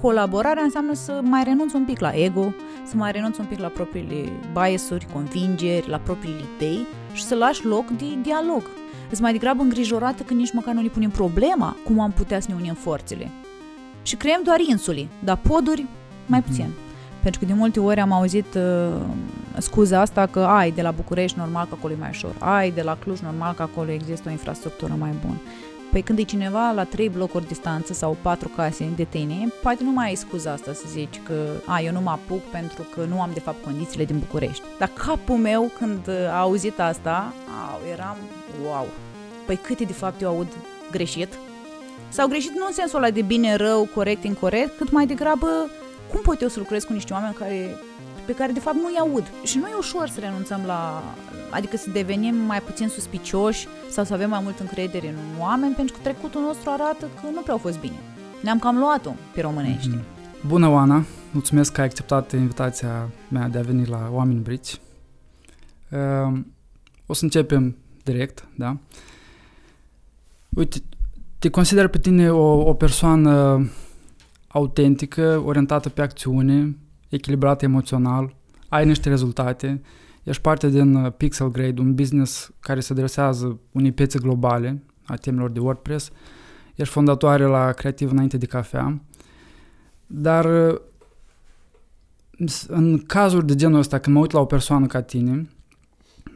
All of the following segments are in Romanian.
Colaborarea înseamnă să mai renunți un pic la ego, să mai renunți un pic la propriile biasuri, convingeri, la propriile idei și să lași loc de dialog. Îți mai degrabă îngrijorată că nici măcar nu ne punem problema cum am putea să ne unim forțele. Și creăm doar insuli, dar poduri mai puțin. Mm-hmm. Pentru că de multe ori am auzit uh, scuza asta că ai de la București normal că acolo e mai ușor, ai de la Cluj normal că acolo există o infrastructură mai bună. Păi când e cineva la trei blocuri distanță sau patru case de tine, poate nu mai ai scuza asta să zici că a, eu nu mă apuc pentru că nu am de fapt condițiile din București. Dar capul meu când a auzit asta, au, eram wow. Păi câte de fapt eu aud greșit? Sau greșit nu în sensul ăla de bine, rău, corect, incorrect, cât mai degrabă cum pot eu să lucrez cu niște oameni care, pe care de fapt nu-i aud. Și nu e ușor să renunțăm la, adică să devenim mai puțin suspicioși sau să avem mai mult încredere în oameni, pentru că trecutul nostru arată că nu prea au fost bine. Ne-am cam luat-o pe românești. Mm-hmm. Bună, Oana! Mulțumesc că ai acceptat invitația mea de a veni la Oameni Brici. Uh, o să începem direct, da? Uite, te consider pe tine o, o persoană autentică, orientată pe acțiune, echilibrată emoțional, ai niște rezultate, ești parte din uh, Pixel Grade, un business care se adresează unei piețe globale a temelor de WordPress, ești fondatoare la Creativ Înainte de Cafea, dar uh, în cazuri de genul ăsta, când mă uit la o persoană ca tine,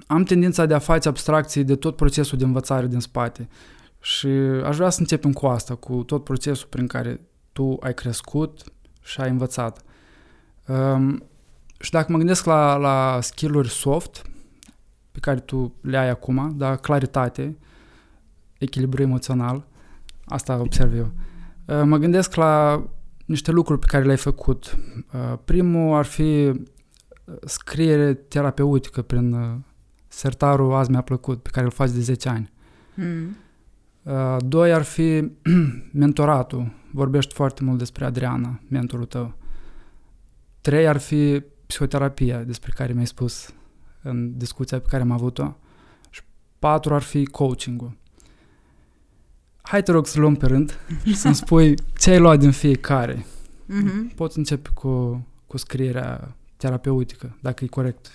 am tendința de a face abstracții de tot procesul de învățare din spate. Și aș vrea să începem cu asta, cu tot procesul prin care tu ai crescut și ai învățat. Um, și dacă mă gândesc la, la skill-uri soft pe care tu le ai acum, da, claritate, echilibru emoțional, asta observ eu. Uh, mă gândesc la niște lucruri pe care le-ai făcut. Uh, primul ar fi scriere terapeutică prin uh, sertarul Azi mi-a plăcut, pe care îl faci de 10 ani. Mm. Uh, doi ar fi mentoratul. Vorbești foarte mult despre Adriana, mentorul tău. Trei ar fi psihoterapia, despre care mi-ai spus în discuția pe care am avut-o. Și patru ar fi coaching-ul. Hai te rog să luăm pe rând și să-mi spui ce ai luat din fiecare. Mm-hmm. Poți începe cu, cu scrierea terapeutică, dacă e corect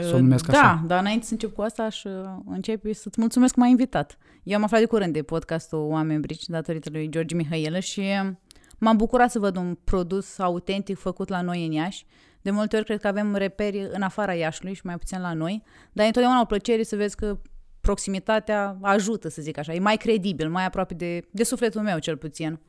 să o numesc da, așa. Da, dar înainte să încep cu asta aș uh, începe să-ți mulțumesc că m-ai invitat. Eu am aflat de curând de podcastul Oameni Brici datorită lui George Mihailă și m-am bucurat să văd un produs autentic făcut la noi în Iași. De multe ori cred că avem reperi în afara Iașului și mai puțin la noi, dar e întotdeauna o plăcere să vezi că proximitatea ajută, să zic așa. E mai credibil, mai aproape de, de sufletul meu, cel puțin.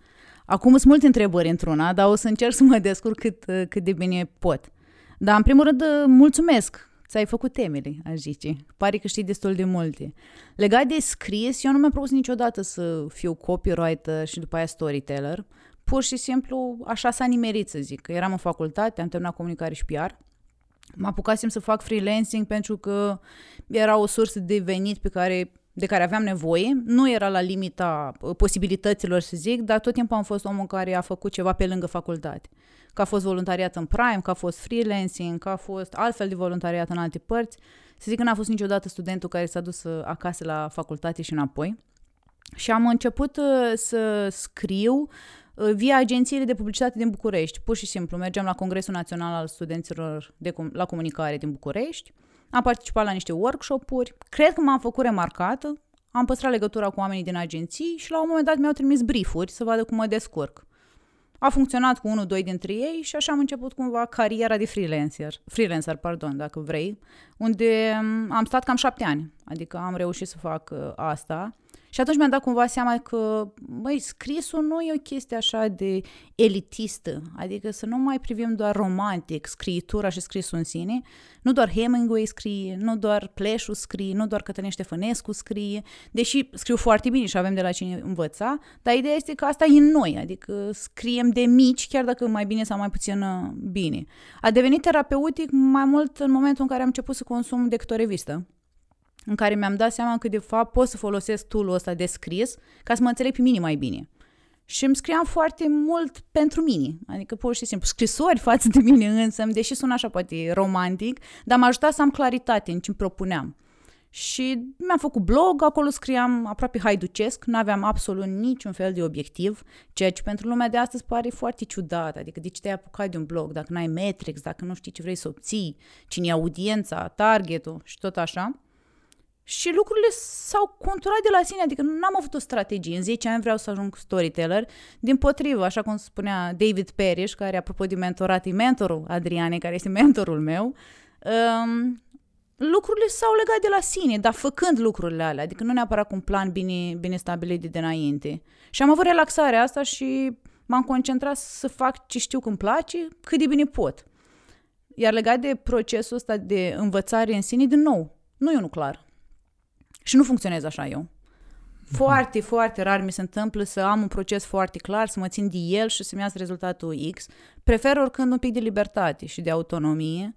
Acum sunt multe întrebări într-una, dar o să încerc să mă descurc cât, cât de bine pot. Dar, în primul rând, mulțumesc ți-ai făcut temele, aș zice. Pare că știi destul de multe. Legat de scris, eu nu mi-am propus niciodată să fiu copywriter și după aia storyteller. Pur și simplu așa s-a nimerit, să zic. Eram în facultate, am terminat comunicare și PR. Mă apucasem să fac freelancing pentru că era o sursă de venit pe care de care aveam nevoie, nu era la limita uh, posibilităților, să zic, dar tot timpul am fost omul care a făcut ceva pe lângă facultate că a fost voluntariat în Prime, că a fost freelancing, că a fost altfel de voluntariat în alte părți. Să zic că n-a fost niciodată studentul care s-a dus uh, acasă la facultate și înapoi. Și am început uh, să scriu uh, via agențiile de publicitate din București. Pur și simplu, mergeam la Congresul Național al Studenților de com- la Comunicare din București, am participat la niște workshop-uri, cred că m-am făcut remarcată, am păstrat legătura cu oamenii din agenții și la un moment dat mi-au trimis briefuri să vadă cum mă descurc. A funcționat cu unul, doi dintre ei și așa am început cumva cariera de freelancer, freelancer, pardon, dacă vrei, unde mm, am stat cam șapte ani. Adică am reușit să fac uh, asta și atunci mi-am dat cumva seama că, băi, scrisul nu e o chestie așa de elitistă, adică să nu mai privim doar romantic scriitura și scrisul în sine, nu doar Hemingway scrie, nu doar Pleșu scrie, nu doar Cătălin Ștefănescu scrie, deși scriu foarte bine și avem de la cine învăța, dar ideea este că asta e în noi, adică scriem de mici, chiar dacă mai bine sau mai puțin uh, bine. A devenit terapeutic mai mult în momentul în care am început să consum decât o revistă în care mi-am dat seama că de fapt pot să folosesc tool-ul ăsta de scris ca să mă înțeleg pe mine mai bine. Și îmi scriam foarte mult pentru mine, adică pur și simplu scrisori față de mine însă, deși sună așa poate romantic, dar m-a ajutat să am claritate în ce îmi propuneam. și mi-am făcut blog, acolo scriam aproape haiducesc, nu aveam absolut niciun fel de obiectiv, ceea ce pentru lumea de astăzi pare foarte ciudat, adică de ce te-ai apucat de un blog, dacă n-ai metrics, dacă nu știi ce vrei să obții, cine e audiența, targetul și tot așa. Și lucrurile s-au conturat de la sine, adică n-am avut o strategie. În 10 ani vreau să ajung storyteller. Din potrivă, așa cum spunea David Perish, care apropo de mentorat, e mentorul Adriane, care este mentorul meu, um, lucrurile s-au legat de la sine, dar făcând lucrurile alea, adică nu neapărat cu un plan bine, bine stabilit de dinainte. Și am avut relaxarea asta și m-am concentrat să fac ce știu că îmi place, cât de bine pot. Iar legat de procesul ăsta de învățare în sine, din nou, nu e unul clar. Și nu funcționez așa eu. Foarte, mm-hmm. foarte rar mi se întâmplă să am un proces foarte clar, să mă țin de el și să-mi iasă rezultatul X. Prefer oricând un pic de libertate și de autonomie.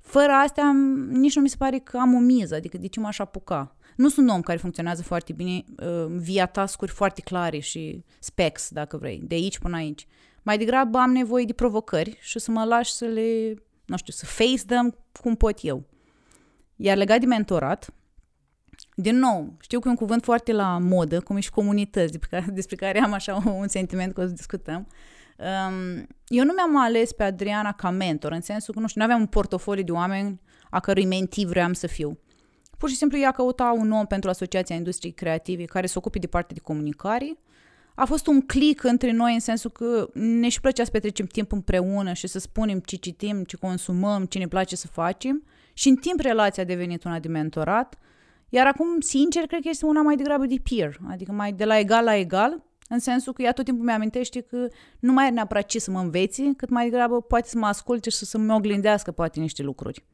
Fără astea, nici nu mi se pare că am o miză, adică de ce m-aș apuca. Nu sunt un om care funcționează foarte bine uh, via tascuri foarte clare și specs, dacă vrei, de aici până aici. Mai degrabă am nevoie de provocări și să mă lași să le, nu știu, să face them cum pot eu. Iar legat de mentorat, din nou, știu că e un cuvânt foarte la modă, cum e și comunități, despre care, despre care am așa un sentiment că o să discutăm. Um, eu nu mi-am ales pe Adriana ca mentor, în sensul că, nu știu, nu aveam un portofoliu de oameni a cărui menti vreau să fiu. Pur și simplu ea căuta un om pentru Asociația Industriei Creative care se ocupe de partea de comunicare. A fost un click între noi în sensul că ne și plăcea să petrecem timp împreună și să spunem ce citim, ce consumăm, ce ne place să facem. Și în timp relația a devenit una de mentorat – iar acum, sincer, cred că este una mai degrabă de peer, adică mai de la egal la egal, în sensul că ea tot timpul mi-amintește că nu mai are neapărat ce să mă înveți, cât mai degrabă poate să mă asculte și să-mi oglindească poate niște lucruri.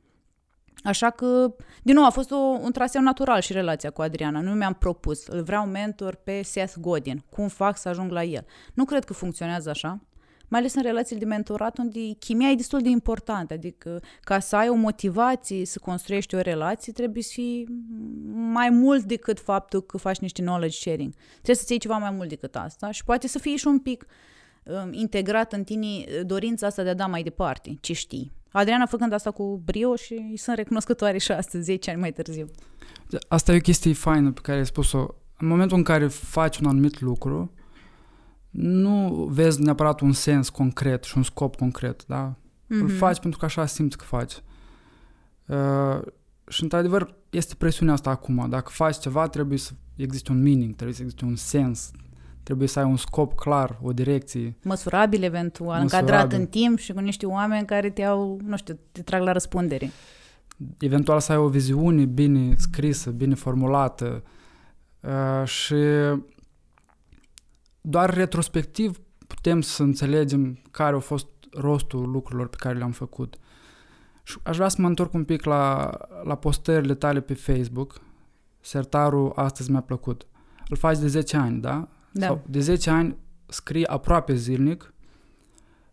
Așa că, din nou, a fost o, un traseu natural și relația cu Adriana. Nu mi-am propus, îl vreau mentor pe Seth Godin, cum fac să ajung la el. Nu cred că funcționează așa mai ales în relațiile de mentorat, unde chimia e destul de importantă, adică ca să ai o motivație să construiești o relație, trebuie să fii mai mult decât faptul că faci niște knowledge sharing. Trebuie să-ți iei ceva mai mult decât asta și poate să fii și un pic um, integrat în tine dorința asta de a da mai departe ce știi. Adriana făcând asta cu brio și îi sunt recunoscătoare și astăzi, 10 ani mai târziu. Asta e o chestie faină pe care ai spus-o. În momentul în care faci un anumit lucru, nu vezi neapărat un sens concret și un scop concret, da? Mm-hmm. Îl mhm. faci pentru că așa simți că faci. Uh, și într-adevăr este presiunea asta acum. Dacă faci ceva, trebuie să existe un meaning, trebuie să existe un sens, trebuie să ai un scop clar, o direcție. Măsurabil eventual, Măsurabil. încadrat în timp și cu niște oameni care te au, nu știu, te trag la răspundere. Eventual să ai o viziune bine scrisă, bine formulată uh, și doar retrospectiv putem să înțelegem care a fost rostul lucrurilor pe care le-am făcut. Și aș vrea să mă întorc un pic la, la postările tale pe Facebook. Sertarul astăzi mi-a plăcut. Îl faci de 10 ani, da? Da. Sau de 10 ani scrii aproape zilnic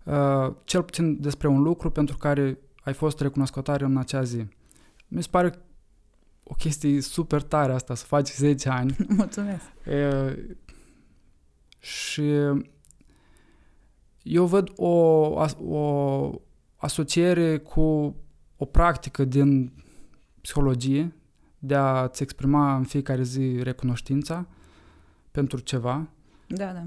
uh, cel puțin despre un lucru pentru care ai fost recunoscătoare în acea zi. Mi se pare o chestie super tare asta, să faci 10 ani. Mulțumesc. Uh, și eu văd o, o asociere cu o practică din psihologie de a-ți exprima în fiecare zi recunoștința pentru ceva. Da, da.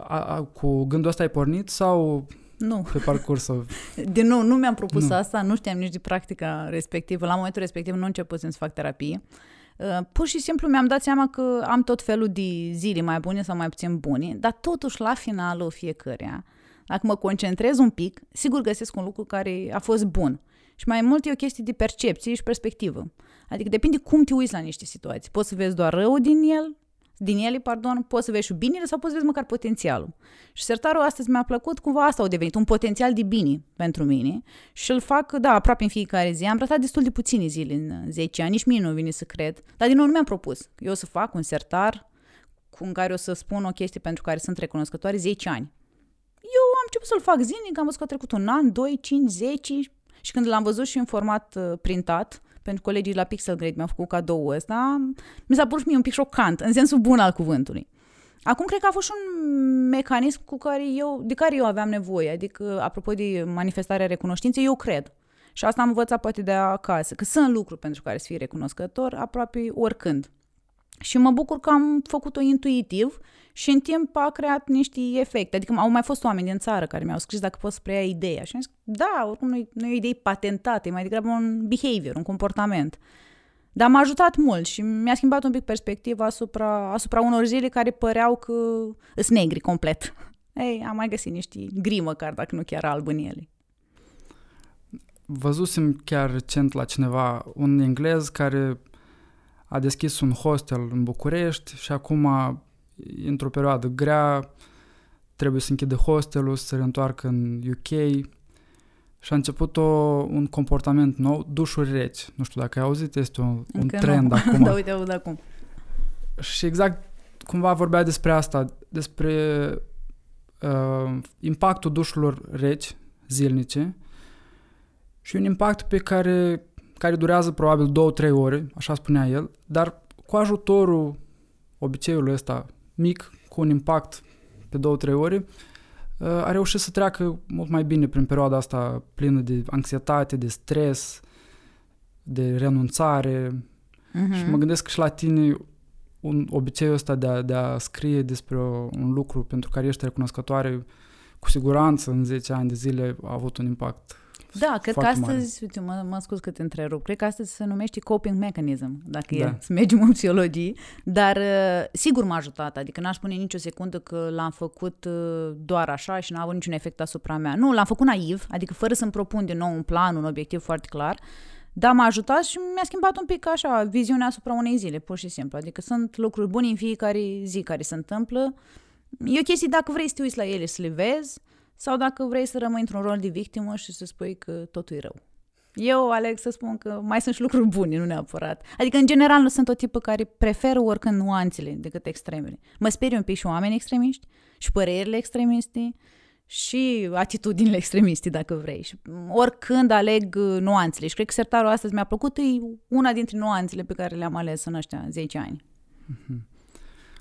A, a, cu gândul ăsta ai pornit sau nu. pe parcursul? Din nou, nu mi-am propus nu. asta, nu știam nici de practica respectivă. La momentul respectiv nu început să fac terapie. Uh, pur și simplu mi-am dat seama că am tot felul de zile mai bune sau mai puțin bune, dar totuși la finalul fiecăruia, dacă mă concentrez un pic, sigur găsesc un lucru care a fost bun. Și mai mult e o chestie de percepție și perspectivă. Adică depinde cum te uiți la niște situații. Poți să vezi doar rău din el din ele, pardon, poți să vezi și binele sau poți să vezi măcar potențialul. Și sertarul astăzi mi-a plăcut, cumva asta a devenit, un potențial de bine pentru mine și îl fac, da, aproape în fiecare zi. Am ratat destul de puține zile în 10 ani, nici mie nu vine să cred, dar din nou nu mi-am propus. Eu o să fac un sertar cu în care o să spun o chestie pentru care sunt recunoscătoare 10 ani. Eu am început să-l fac zilnic, am văzut că a trecut un an, 2, 5, 10 și când l-am văzut și în format uh, printat, pentru colegii la Pixel Grade mi-au făcut cadou ăsta, mi s-a părut și mie un pic șocant, în sensul bun al cuvântului. Acum cred că a fost și un mecanism cu care eu, de care eu aveam nevoie, adică apropo de manifestarea recunoștinței, eu cred. Și asta am învățat poate de acasă, că sunt lucruri pentru care să fii recunoscător aproape oricând. Și mă bucur că am făcut-o intuitiv și în timp a creat niște efecte. Adică au mai fost oameni din țară care mi-au scris dacă pot să preia ideea. Și am zis, da, oricum nu e, nu e o idee patentată, e mai degrabă un behavior, un comportament. Dar m-a ajutat mult și mi-a schimbat un pic perspectiva asupra, asupra unor zile care păreau că sunt negri complet. Ei, am mai găsit niște gri măcar, dacă nu chiar alb în ele. Văzusem chiar recent la cineva un englez care a deschis un hostel în București și acum, într-o perioadă grea, trebuie să închide hostelul, să se reîntoarcă în UK și a început o, un comportament nou, dușuri reci. Nu știu dacă ai auzit, este un, un trend nu. acum. da, uite, aud acum. Și exact cumva vorbea despre asta, despre uh, impactul dușurilor reci, zilnice, și un impact pe care care durează probabil 2-3 ore, așa spunea el, dar cu ajutorul obiceiului ăsta mic, cu un impact pe 2-3 ore, uh, a reușit să treacă mult mai bine prin perioada asta plină de anxietate, de stres, de renunțare. Uh-huh. Și mă gândesc că și la tine un obiceiul ăsta de a, de a scrie despre un lucru pentru care ești recunoscătoare, cu siguranță în 10 ani de zile a avut un impact da, cred că astăzi, uite, mă, mă scuz că te întrerup, cred că astăzi se numește coping mechanism, dacă da. e să mergem în psihologie, dar uh, sigur m-a ajutat, adică n-aș spune nicio secundă că l-am făcut uh, doar așa și n-a avut niciun efect asupra mea. Nu, l-am făcut naiv, adică fără să-mi propun din nou un plan, un obiectiv foarte clar, dar m-a ajutat și mi-a schimbat un pic așa viziunea asupra unei zile, pur și simplu. Adică sunt lucruri bune în fiecare zi care se întâmplă. E o chestie dacă vrei să te uiți la ele, să le vezi, sau dacă vrei să rămâi într-un rol de victimă și să spui că totul e rău. Eu aleg să spun că mai sunt și lucruri bune, nu neapărat. Adică, în general, nu sunt o tipă care preferă oricând nuanțele decât extremele. Mă sperie un pic și oameni extremiști și părerile extremiste și atitudinile extremiste, dacă vrei. Și oricând aleg uh, nuanțele. Și cred că sertarul astăzi mi-a plăcut, e una dintre nuanțele pe care le-am ales în ăștia 10 ani. Mm-hmm.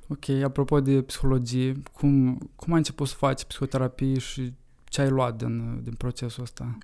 Ok, apropo de psihologie, cum, cum ai început să faci psihoterapie și ce ai luat din, din procesul ăsta?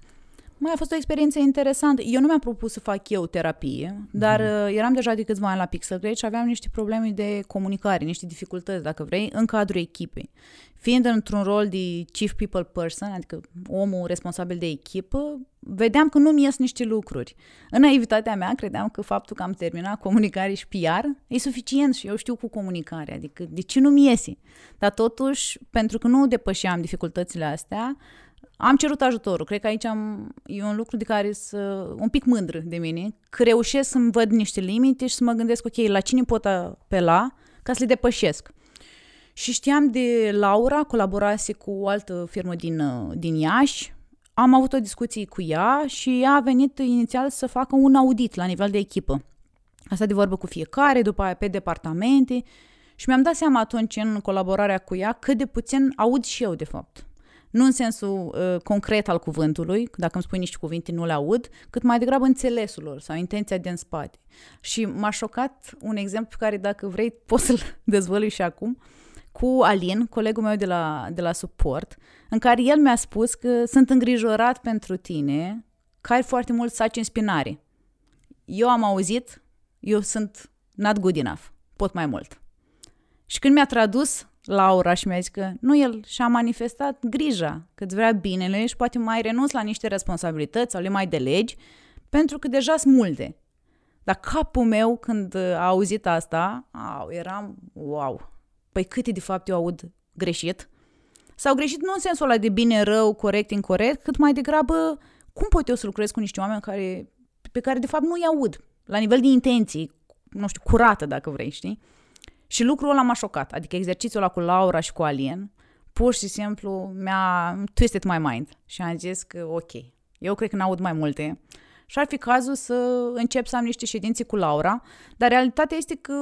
Mai a fost o experiență interesantă. Eu nu mi-am propus să fac eu terapie, dar mm-hmm. eram deja de câțiva ani la Pixel Grade și aveam niște probleme de comunicare, niște dificultăți, dacă vrei, în cadrul echipei. Fiind într-un rol de chief people person, adică omul responsabil de echipă, vedeam că nu-mi ies niște lucruri. În naivitatea mea, credeam că faptul că am terminat comunicare și PR e suficient și eu știu cu comunicare, adică de ce nu-mi iese? Dar totuși, pentru că nu depășeam dificultățile astea, am cerut ajutorul. Cred că aici am, e un lucru de care să, un pic mândră de mine, că reușesc să-mi văd niște limite și să mă gândesc, ok, la cine pot apela ca să le depășesc. Și știam de Laura, colaborase cu o altă firmă din, din Iași, am avut o discuție cu ea și ea a venit inițial să facă un audit la nivel de echipă. Asta de vorbă cu fiecare, după aia pe departamente și mi-am dat seama atunci în colaborarea cu ea cât de puțin aud și eu de fapt nu în sensul uh, concret al cuvântului, dacă îmi spui niște cuvinte nu le aud, cât mai degrabă înțelesul lor sau intenția din spate. Și m-a șocat un exemplu care, dacă vrei, poți să-l dezvălui și acum, cu Alin, colegul meu de la, de la suport, în care el mi-a spus că sunt îngrijorat pentru tine, că ai foarte mult saci în spinare. Eu am auzit, eu sunt not good enough, pot mai mult. Și când mi-a tradus Laura și mi-a zis că nu, el și-a manifestat grija, că îți vrea binele și poate mai renunț la niște responsabilități sau le mai delegi, pentru că deja sunt multe. Dar capul meu, când a auzit asta, au, eram, wow, păi câte de fapt eu aud greșit? Sau greșit nu în sensul ăla de bine, rău, corect, incorrect, cât mai degrabă cum pot eu să lucrez cu niște oameni care, pe care de fapt nu-i aud, la nivel de intenții, nu știu, curată dacă vrei, știi? Și lucrul ăla m-a șocat, adică exercițiul ăla cu Laura și cu Alien, pur și simplu mi-a twisted my mind și am zis că ok, eu cred că n-aud mai multe și ar fi cazul să încep să am niște ședințe cu Laura, dar realitatea este că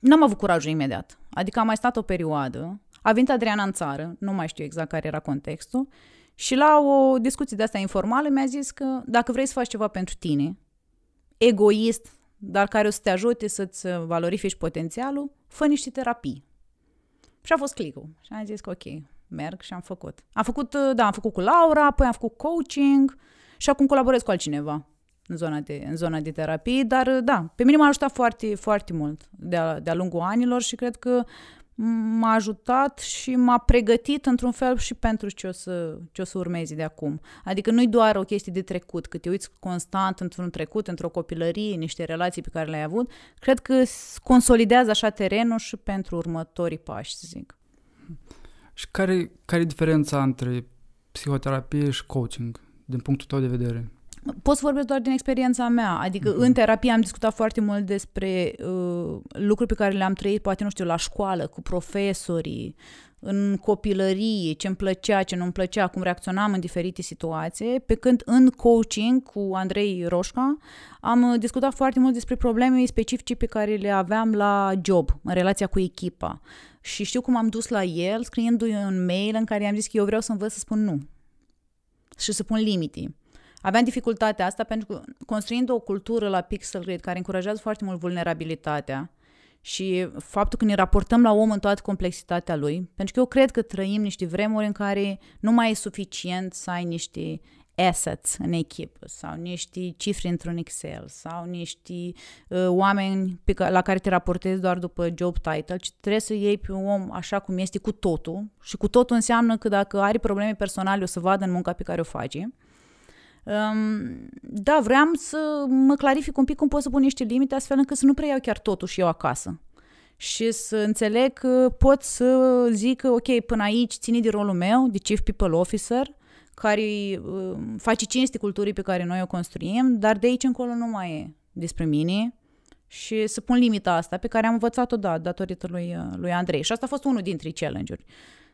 n-am avut curajul imediat. Adică am mai stat o perioadă, a venit Adriana în țară, nu mai știu exact care era contextul, și la o discuție de asta informală mi-a zis că dacă vrei să faci ceva pentru tine, egoist dar care o să te ajute să-ți valorifici potențialul, fă niște terapii. Și a fost click Și am zis că ok, merg și am făcut. Am făcut, uh, da, am făcut cu Laura, apoi am făcut coaching și acum colaborez cu altcineva în zona de, în zona de terapie, dar uh, da, pe mine m-a ajutat foarte, foarte mult de-a, de-a lungul anilor și cred că m-a ajutat și m-a pregătit într-un fel și pentru ce o să, ce o să urmezi de acum. Adică nu-i doar o chestie de trecut, că te uiți constant într-un trecut, într-o copilărie, niște relații pe care le-ai avut, cred că consolidează așa terenul și pentru următorii pași, să zic. Și care, care e diferența între psihoterapie și coaching, din punctul tău de vedere? Pot să vorbesc doar din experiența mea. Adică mm-hmm. în terapie am discutat foarte mult despre uh, lucruri pe care le-am trăit, poate, nu știu, la școală, cu profesorii, în copilărie, ce îmi plăcea, ce nu-mi plăcea, cum reacționam în diferite situații, pe când în coaching cu Andrei Roșca am discutat foarte mult despre probleme specifice pe care le aveam la job, în relația cu echipa. Și știu cum am dus la el, scriindu-i un mail în care i-am zis că eu vreau să învăț să spun nu și să pun limite. Aveam dificultatea asta pentru că construind o cultură la Pixel Grid care încurajează foarte mult vulnerabilitatea și faptul că ne raportăm la om în toată complexitatea lui, pentru că eu cred că trăim niște vremuri în care nu mai e suficient să ai niște assets în echipă sau niște cifre într-un Excel sau niște uh, oameni pe ca, la care te raportezi doar după job title, ci trebuie să iei pe un om așa cum este cu totul și cu totul înseamnă că dacă are probleme personale o să vadă în munca pe care o face. Um, da, vreau să mă clarific un pic cum pot să pun niște limite astfel încât să nu preiau chiar totuși eu acasă. Și să înțeleg că pot să zic că, ok, până aici ține de rolul meu, de Chief People Officer, care uh, face cinste culturii pe care noi o construim, dar de aici încolo nu mai e despre mine și să pun limita asta pe care am învățat-o, da, datorită lui, uh, lui Andrei. Și asta a fost unul dintre challenge-uri.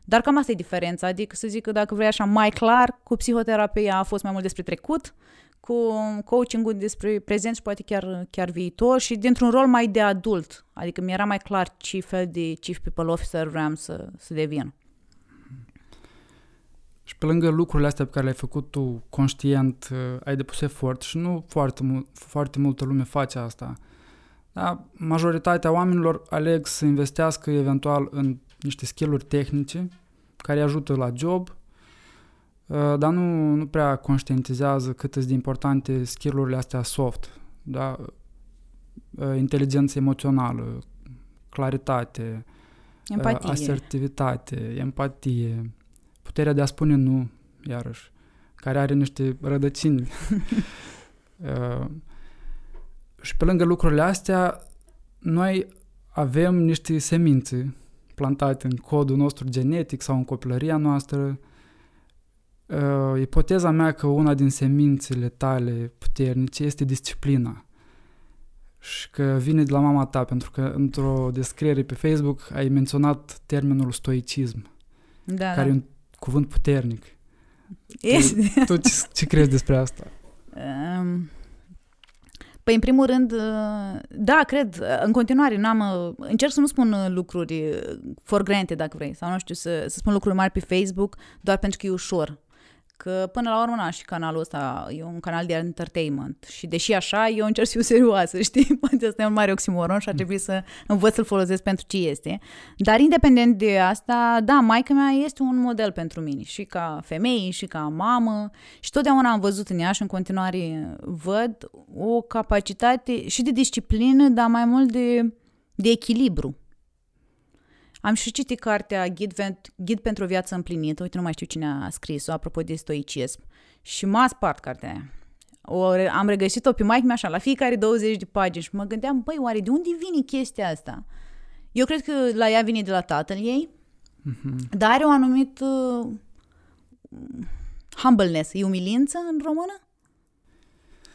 Dar cam asta e diferența, adică să zic că dacă vrei așa mai clar, cu psihoterapia a fost mai mult despre trecut, cu coaching-ul despre prezent și poate chiar, chiar viitor și dintr-un rol mai de adult, adică mi era mai clar ce fel de chief people officer vreau să, să devin. Și pe lângă lucrurile astea pe care le-ai făcut tu conștient, uh, ai depus efort și nu foarte, mul- foarte multă lume face asta. Da, majoritatea oamenilor aleg să investească eventual în niște skill-uri tehnice care ajută la job, uh, dar nu, nu prea conștientizează cât sunt de importante skill-urile astea soft, da? Uh, inteligență emoțională, claritate, uh, empatie. asertivitate, empatie, puterea de a spune nu, iarăși, care are niște rădăcini. și pe lângă lucrurile astea, noi avem niște semințe plantate în codul nostru genetic sau în copilăria noastră. Uh, ipoteza mea că una din semințele tale puternice este disciplina și că vine de la mama ta, pentru că într-o descriere pe Facebook ai menționat termenul stoicism, da, care da. e un cuvânt puternic. Este. Tu, tu ce, ce crezi despre asta? Um, Păi, în primul rând, uh, da, cred, în continuare, n-am, uh, încerc să nu spun uh, lucruri for granted, dacă vrei, sau nu știu, să, să spun lucruri mari pe Facebook doar pentru că e ușor. Că până la urmă, na, și canalul ăsta e un canal de entertainment și deși așa, eu încerc să fiu serioasă, știi? Poate asta e un mare oximoron și ar trebui să învăț să-l folosesc pentru ce este. Dar independent de asta, da, maica mea este un model pentru mine și ca femeie și ca mamă și totdeauna am văzut în ea și în continuare văd o capacitate și de disciplină, dar mai mult de, de echilibru am și citit cartea Ghid, Ghid pentru o viață împlinită, uite, nu mai știu cine a scris-o, apropo de stoicism, și m-a spart cartea aia. O, am regăsit-o pe maică așa, la fiecare 20 de pagini și mă gândeam, băi, oare de unde vine chestia asta? Eu cred că la ea vine de la tatăl ei, mm-hmm. dar are o anumit uh, humbleness, e umilință în română?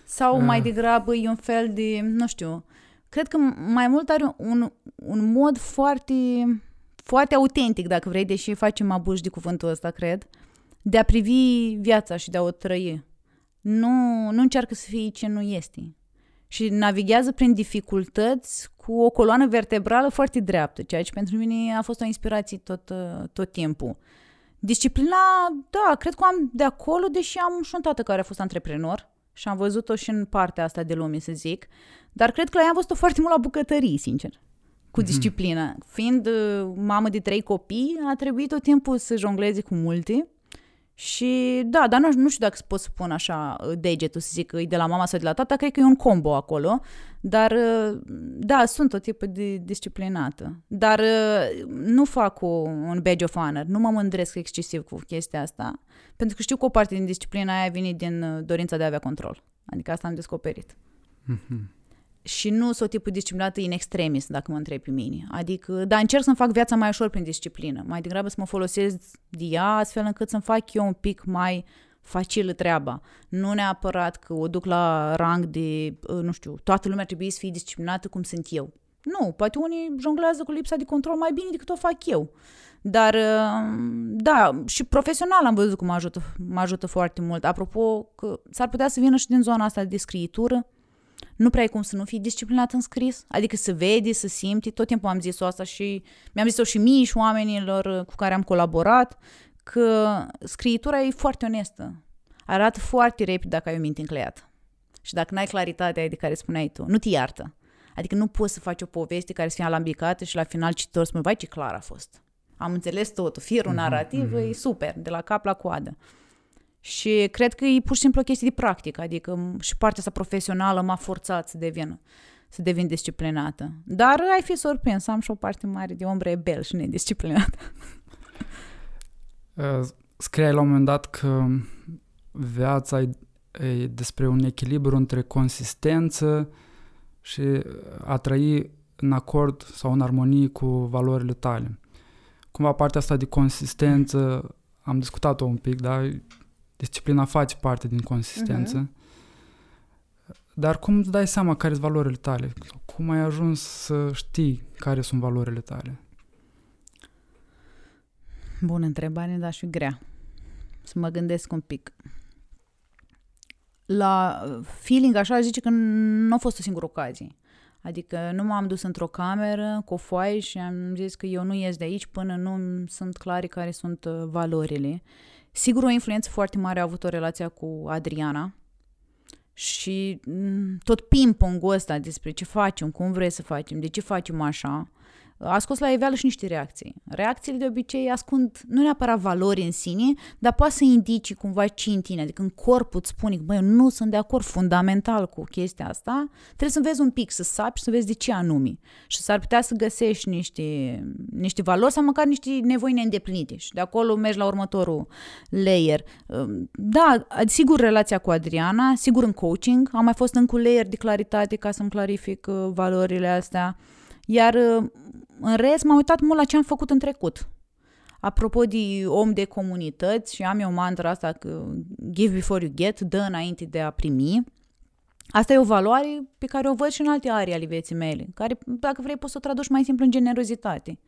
Sau uh. mai degrabă e un fel de, nu știu, cred că mai mult are un, un mod foarte foarte autentic, dacă vrei, deși facem abuș de cuvântul ăsta, cred, de a privi viața și de a o trăi. Nu, nu încearcă să fie ce nu este. Și navighează prin dificultăți cu o coloană vertebrală foarte dreaptă, ceea ce pentru mine a fost o inspirație tot, tot timpul. Disciplina, da, cred că am de acolo, deși am și un tată care a fost antreprenor și am văzut-o și în partea asta de lume, să zic, dar cred că la ea am văzut-o foarte mult la bucătării, sincer. Cu disciplină. Fiind uh, mamă de trei copii, a trebuit tot timpul să jongleze cu multe și da, dar nu, nu știu dacă pot să spun așa uh, degetul să zic că e de la mama sau de la tata, cred că e un combo acolo, dar uh, da, sunt o tipă de disciplinată. Dar uh, nu fac o, un badge of honor, nu mă mândresc excesiv cu chestia asta, pentru că știu că o parte din disciplina aia vine din dorința de a avea control. Adică asta am descoperit. Mm-hmm și nu sunt o tipul disciplinată in extremis, dacă mă întreb pe mine. Adică, da, încerc să-mi fac viața mai ușor prin disciplină. Mai degrabă să mă folosesc de ea astfel încât să-mi fac eu un pic mai facilă treaba. Nu neapărat că o duc la rang de, uh, nu știu, toată lumea trebuie să fie disciplinată cum sunt eu. Nu, poate unii jonglează cu lipsa de control mai bine decât o fac eu. Dar, uh, da, și profesional am văzut cum mă ajută, mă ajută foarte mult. Apropo, că s-ar putea să vină și din zona asta de scriitură, nu prea ai cum să nu fii disciplinat în scris, adică să vedi, să simți, tot timpul am zis-o asta și mi-am zis-o și mie și oamenilor cu care am colaborat, că scriitura e foarte onestă, arată foarte repede dacă ai o minte încleiată. Și dacă n-ai claritatea de care spuneai tu, nu te iartă. Adică nu poți să faci o poveste care să fie alambicată și la final cititor spune, vai ce clar a fost. Am înțeles totul, firul mhm, narrativ mm-hmm. e super, de la cap la coadă. Și cred că e pur și simplu o chestie de practică, adică și partea asta profesională m-a forțat să devin, să devin disciplinată. Dar ai fi surprins, am și o parte mare de om rebel și nedisciplinată. Uh, scriai la un moment dat că viața e, e despre un echilibru între consistență și a trăi în acord sau în armonie cu valorile tale. Cumva partea asta de consistență am discutat-o un pic, dar disciplina face parte din consistență. Uh-huh. Dar cum îți dai seama care sunt valorile tale? Cum ai ajuns să știi care sunt valorile tale? Bună întrebare, dar și grea. Să mă gândesc un pic. La feeling, așa, zice că nu a fost o singură ocazie. Adică nu m-am dus într-o cameră cu o foaie și am zis că eu nu ies de aici până nu sunt clare care sunt uh, valorile. Sigur, o influență foarte mare a avut o relația cu Adriana și mm, tot ping-pongul ăsta despre ce facem, cum vrei să facem, de ce facem așa, a scos la iveală și niște reacții. Reacțiile de obicei ascund nu neapărat valori în sine, dar poate să indici cumva ce în tine, adică în corpul îți spune că, băi, eu nu sunt de acord fundamental cu chestia asta, trebuie să vezi un pic, să sapi și să vezi de ce anume. Și s-ar putea să găsești niște, niște valori sau măcar niște nevoi neîndeplinite și de acolo mergi la următorul layer. Da, sigur relația cu Adriana, sigur în coaching, am mai fost în cu layer de claritate ca să-mi clarific uh, valorile astea, iar uh, în rest, m-am uitat mult la ce am făcut în trecut. Apropo de om de comunități, și am eu mantra asta că give before you get, dă înainte de a primi. Asta e o valoare pe care o văd și în alte arii ale vieții mele, care, dacă vrei, poți să o traduci mai simplu în generozitate.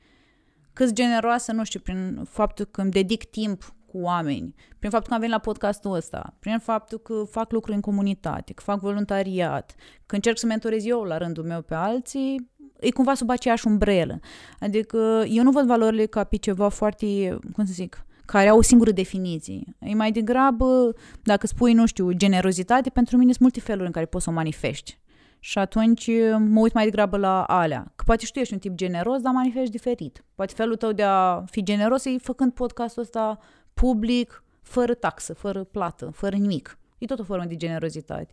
Cât generoasă, nu știu, prin faptul că îmi dedic timp cu oameni, prin faptul că am venit la podcastul ăsta, prin faptul că fac lucruri în comunitate, că fac voluntariat, că încerc să mentorez eu la rândul meu pe alții, e cumva sub aceeași umbrelă. Adică eu nu văd valorile ca pe ceva foarte, cum să zic, care au o singură definiție. E mai degrabă, dacă spui, nu știu, generozitate, pentru mine sunt multe feluri în care poți să o manifesti. Și atunci mă uit mai degrabă la alea. Că poate și tu ești un tip generos, dar manifesti diferit. Poate felul tău de a fi generos e făcând podcastul ăsta public, fără taxă, fără plată, fără nimic. E tot o formă de generozitate.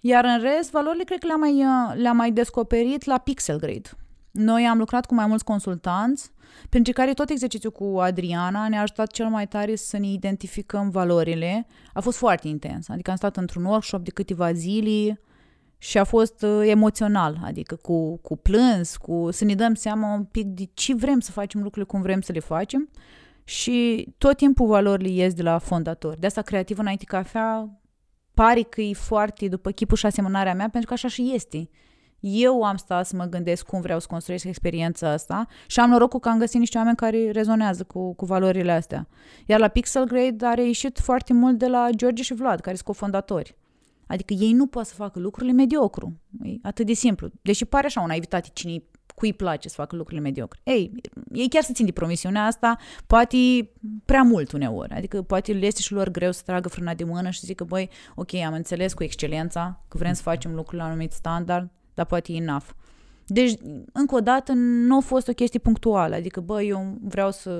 Iar în rest, valorile cred că le-am mai, uh, le-am mai descoperit la Pixel Grade. Noi am lucrat cu mai mulți consultanți, pentru care tot exercițiul cu Adriana ne-a ajutat cel mai tare să ne identificăm valorile. A fost foarte intens, adică am stat într-un workshop de câteva zile și a fost uh, emoțional, adică cu, cu plâns, cu să ne dăm seama un pic de ce vrem să facem lucrurile, cum vrem să le facem. Și tot timpul valorile ies de la fondator. De asta creativ înainte cafea pare că e foarte după chipul și asemănarea mea, pentru că așa și este. Eu am stat să mă gândesc cum vreau să construiesc experiența asta și am norocul că am găsit niște oameni care rezonează cu, cu valorile astea. Iar la Pixel Grade a reieșit foarte mult de la George și Vlad, care sunt cofondatori. Adică ei nu pot să facă lucrurile mediocru. E atât de simplu. Deși pare așa o naivitate cine cui îi place să facă lucrurile mediocre. Ei, ei chiar să țin de promisiunea asta, poate prea mult uneori. Adică poate le este și lor greu să tragă frâna de mână și să zică, băi, ok, am înțeles cu excelența că vrem să facem lucrurile la un anumit standard, dar poate e enough. Deci, încă o dată, nu a fost o chestie punctuală. Adică, bă, eu vreau să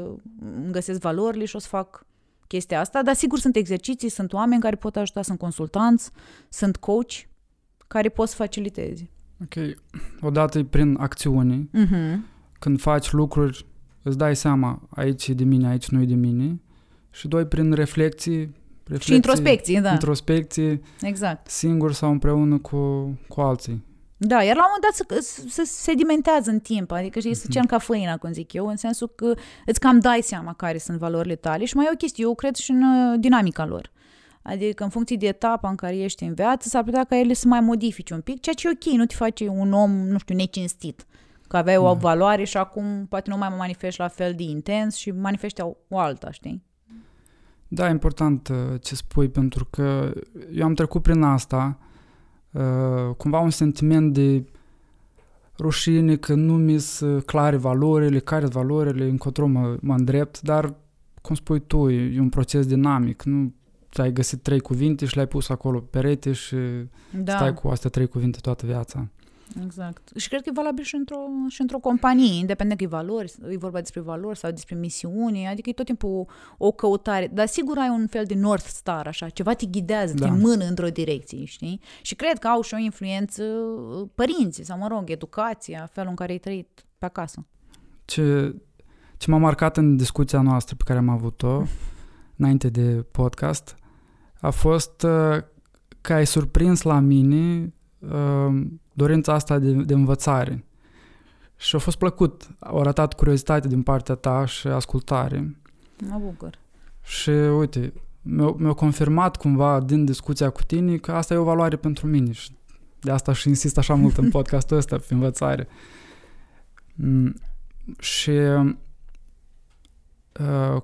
îmi găsesc valorile și o să fac chestia asta, dar sigur sunt exerciții, sunt oameni care pot ajuta, sunt consultanți, sunt coach care pot să faciliteze. Ok. Odată e prin acțiune. Uh-huh. Când faci lucruri, îți dai seama, aici e de mine, aici nu e de mine. Și doi, prin reflexii, reflexii Și introspecție, da. introspecție, exact. singur sau împreună cu, cu alții. Da, iar la un moment dat să, să, se sedimentează în timp, adică știi, să Mhm. cern ca făina, cum zic eu, în sensul că îți cam dai seama care sunt valorile tale și mai e o chestie, eu cred și în uh, dinamica lor. Adică în funcție de etapa în care ești în viață, s-ar putea ca ele să mai modifice un pic, ceea ce e ok, nu te face un om, nu știu, necinstit. Că aveai o Da. valoare și acum poate nu mai manifesti la fel de intens și manifesti o, o alta, știi? Da, e important uh, ce spui, pentru că eu am trecut prin asta, uh, cumva un sentiment de rușine că nu mi sunt clare valorile, care sunt valorile, încotro mă, mă îndrept, dar, cum spui tu, e, e un proces dinamic, nu ai găsit trei cuvinte și le-ai pus acolo pe perete și Da. stai cu astea trei cuvinte toată viața. Exact. Și cred că e valabil și într-o, și într-o companie, independent că e valori, e vorba despre valori sau despre misiuni, adică e tot timpul o, o căutare. Dar sigur ai un fel de North Star, așa, ceva te ghidează, Da. te mână într-o direcție, știi? Și cred că au și o influență uh, părinții, sau mă rog, educația, felul în care ai trăit pe acasă. Ce, ce m-a marcat în discuția noastră pe care am avut-o înainte de podcast a fost uh, că ai surprins la mine uh, dorința asta de, de învățare. Și a fost plăcut. Au arătat curiozitate din partea ta și ascultare. Mă bucur. Și uite, mi-a, mi-a confirmat cumva din discuția cu tine că asta e o valoare pentru mine și de asta și insist așa mult în podcastul ăsta pe învățare. Mm, și uh,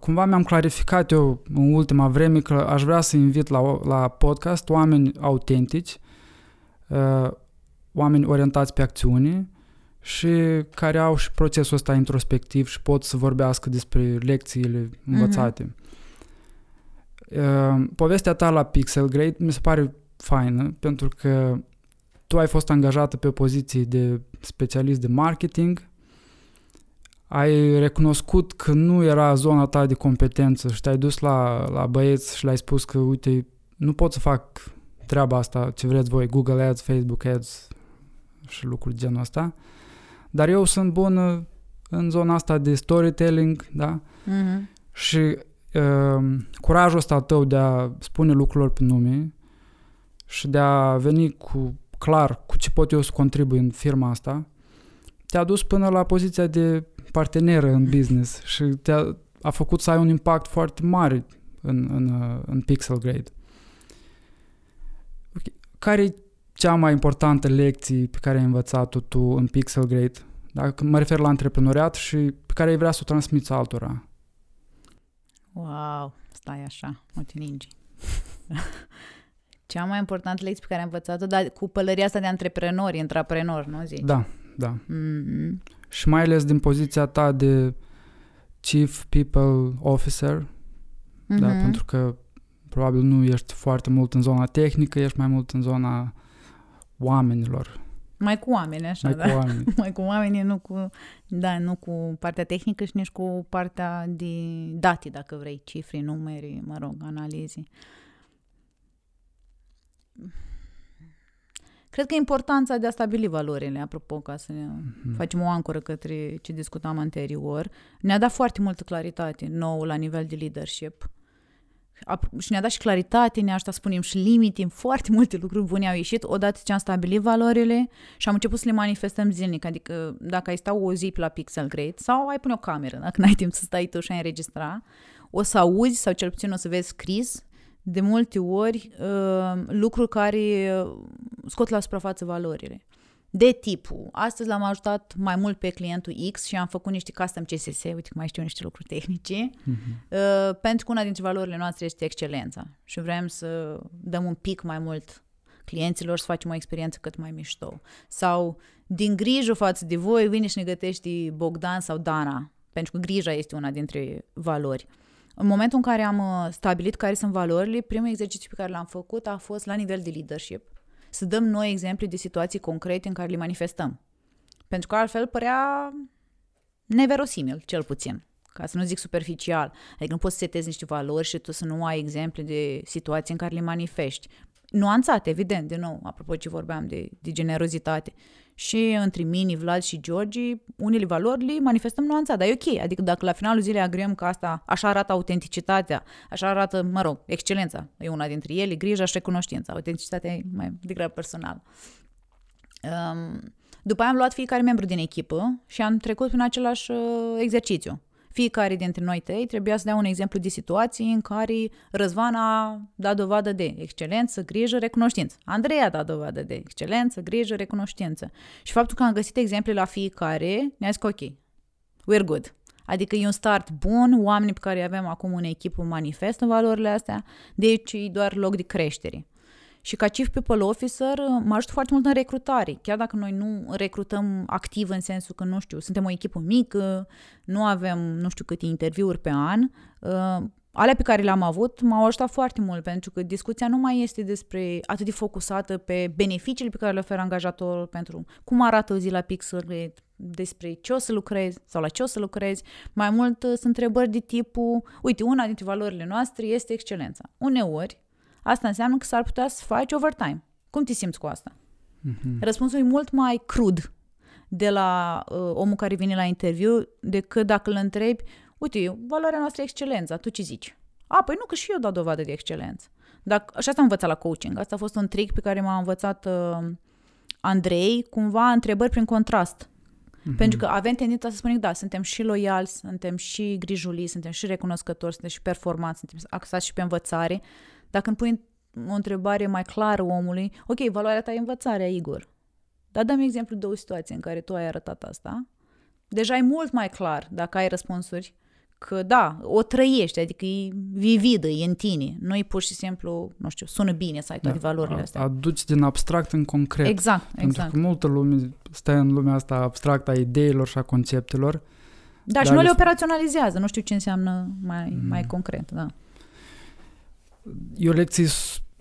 cumva mi-am clarificat eu în ultima vreme că aș vrea să invit la, o- la podcast oameni autentici, uh, oameni orientați pe acțiune și care au și procesul ăsta introspectiv și pot să vorbească despre lecțiile învățate. Uh, povestea ta la Pixel Grade mi se pare faină pentru că tu ai fost angajată pe o poziție de specialist de marketing, ai recunoscut că nu era zona ta de competență și te-ai dus la, la băieți și le-ai spus că, uite, nu pot să fac treaba asta, ce vreți voi, Google Ads, Facebook Ads și lucruri genul ăsta, dar eu sunt bun în zona asta de storytelling, da? Mm-hmm. Și uh, curajul ăsta tău de a spune lucrurilor pe nume și de a veni cu clar cu ce pot eu să contribui în firma asta, te-a dus până la poziția de parteneră în business și te-a a făcut să ai un impact foarte mare în, în, uh, în Pixel Grade. Ok. Care e cea mai importantă lecție pe care ai învățat-o tu în Pixel Grade? Dacă mă refer la antreprenoriat și pe care ai vrea să o transmiți altora. Wow, stai așa, mă te ningi. Cea mai importantă lecție pe care am învățat-o, dar cu pălăria asta de antreprenori, intraprenori, nu zici? Da, da. Mm-hmm. Și mai ales din poziția ta de Chief People Officer, mm-hmm. da, pentru că probabil nu ești foarte mult în zona tehnică, ești mai mult în zona oamenilor. Mai cu oameni, așa, mai da. cu oameni. mai cu oamenii, nu cu, da, nu cu partea tehnică și nici cu partea de date, dacă vrei, cifre, numeri, mă rog, analize. Cred că importanța de a stabili valorile, apropo, ca să ne Mhm. facem o ancoră către ce discutam anterior, ne-a dat foarte multă claritate nou la nivel de leadership. Ap- și ne-a dat și claritate, ne-a ajutat să spunem și limite, foarte multe lucruri bune au ieșit odată ce am stabilit valorile și am început să le manifestăm zilnic. Adică dacă ai sta o zi pe la Pixel Grade sau ai pune o cameră, dacă n-ai timp să stai tu și ai înregistra, o să auzi sau cel puțin o să vezi scris de multe ori uh, lucruri care uh, scot la suprafață valorile. De tipul, astăzi l-am ajutat mai mult pe clientul X și am făcut niște custom CSS, uite că mai știu niște lucruri tehnice, Mhm. uh, pentru că una dintre valorile noastre este excelența și vrem să dăm un pic mai mult clienților să facem o experiență cât mai mișto. Sau din grijă față de voi vine și ne gătești Bogdan sau Dana, pentru că grija este una dintre valori. În momentul în care am uh, stabilit care sunt valorile, primul exercițiu pe care l-am făcut a fost la nivel de leadership. Să dăm noi exemple de situații concrete în care le manifestăm. Pentru că altfel părea neverosimil, cel puțin. Ca să nu zic superficial. Adică nu poți să setezi niște valori și tu să nu ai exemple de situații în care le manifesti. Nuanțate, evident, de nou, apropo ce vorbeam de, de generozitate. Și între mine, Vlad și Georgi, unele valori le manifestăm nuanțat, dar e ok. Adică dacă la finalul zilei agrem că asta, așa arată autenticitatea, așa arată, mă rog, excelența, e una dintre ele, grija și recunoștința. Autenticitatea e mai degrabă personal. Um, după aia am luat fiecare membru din echipă și am trecut prin același uh, exercițiu. Fiecare dintre noi trei trebuia să dea un exemplu de situații în care Răzvan a dat dovadă de excelență, grijă, recunoștință. Andrei a dat dovadă de excelență, grijă, recunoștință. Și faptul că am găsit exemple la fiecare, ne-a zis că ok, we're good. Adică e un start bun, oamenii pe care avem acum în echipă manifestă valorile astea, deci e doar loc de creștere. Și ca Chief People Officer mă ajută foarte mult în recrutare. Chiar dacă noi nu recrutăm activ în sensul că, nu știu, suntem o echipă mică, nu avem nu știu câte interviuri pe an, uh, alea pe care le-am avut m-au ajutat foarte mult pentru că discuția nu mai este despre atât de focusată pe beneficiile pe care le oferă angajatorul pentru cum arată o zi la Pixel, despre ce o să lucrezi sau la ce o să lucrezi. Mai mult sunt întrebări de tipul, uite, una dintre valorile noastre este excelența. Uneori, Asta înseamnă că s-ar putea să faci overtime. Cum te simți cu asta? Mm-hmm. Răspunsul e mult mai crud de la uh, omul care vine la interviu decât dacă îl întrebi, uite, valoarea noastră e excelența, tu ce zici? A, păi nu, că și eu dau dovadă de excelență. Dacă, și asta am învățat la coaching. Asta a fost un trick pe care m-a învățat uh, Andrei, cumva întrebări prin contrast. Mm-hmm. Pentru că avem tendința să spunem, da, suntem și loiali, suntem și grijuli, suntem și recunoscători, suntem și performanți, suntem axați și pe învățare, dacă îmi pui o întrebare mai clară omului, ok, valoarea ta e învățarea, Igor. Dar dăm exemplu de o situație în care tu ai arătat asta. Deja e mult mai clar dacă ai răspunsuri că da, o trăiești, adică e vividă, e în tine. Nu e pur și simplu, nu știu, sună bine să ai toate da, valorile astea. Aduci din abstract în concret. Exact, Pentru exact. că multă lume stă în lumea asta abstractă a ideilor și a conceptelor. Da, și nu le operaționalizează, nu știu ce înseamnă mai, mm. mai concret, da. E o lecție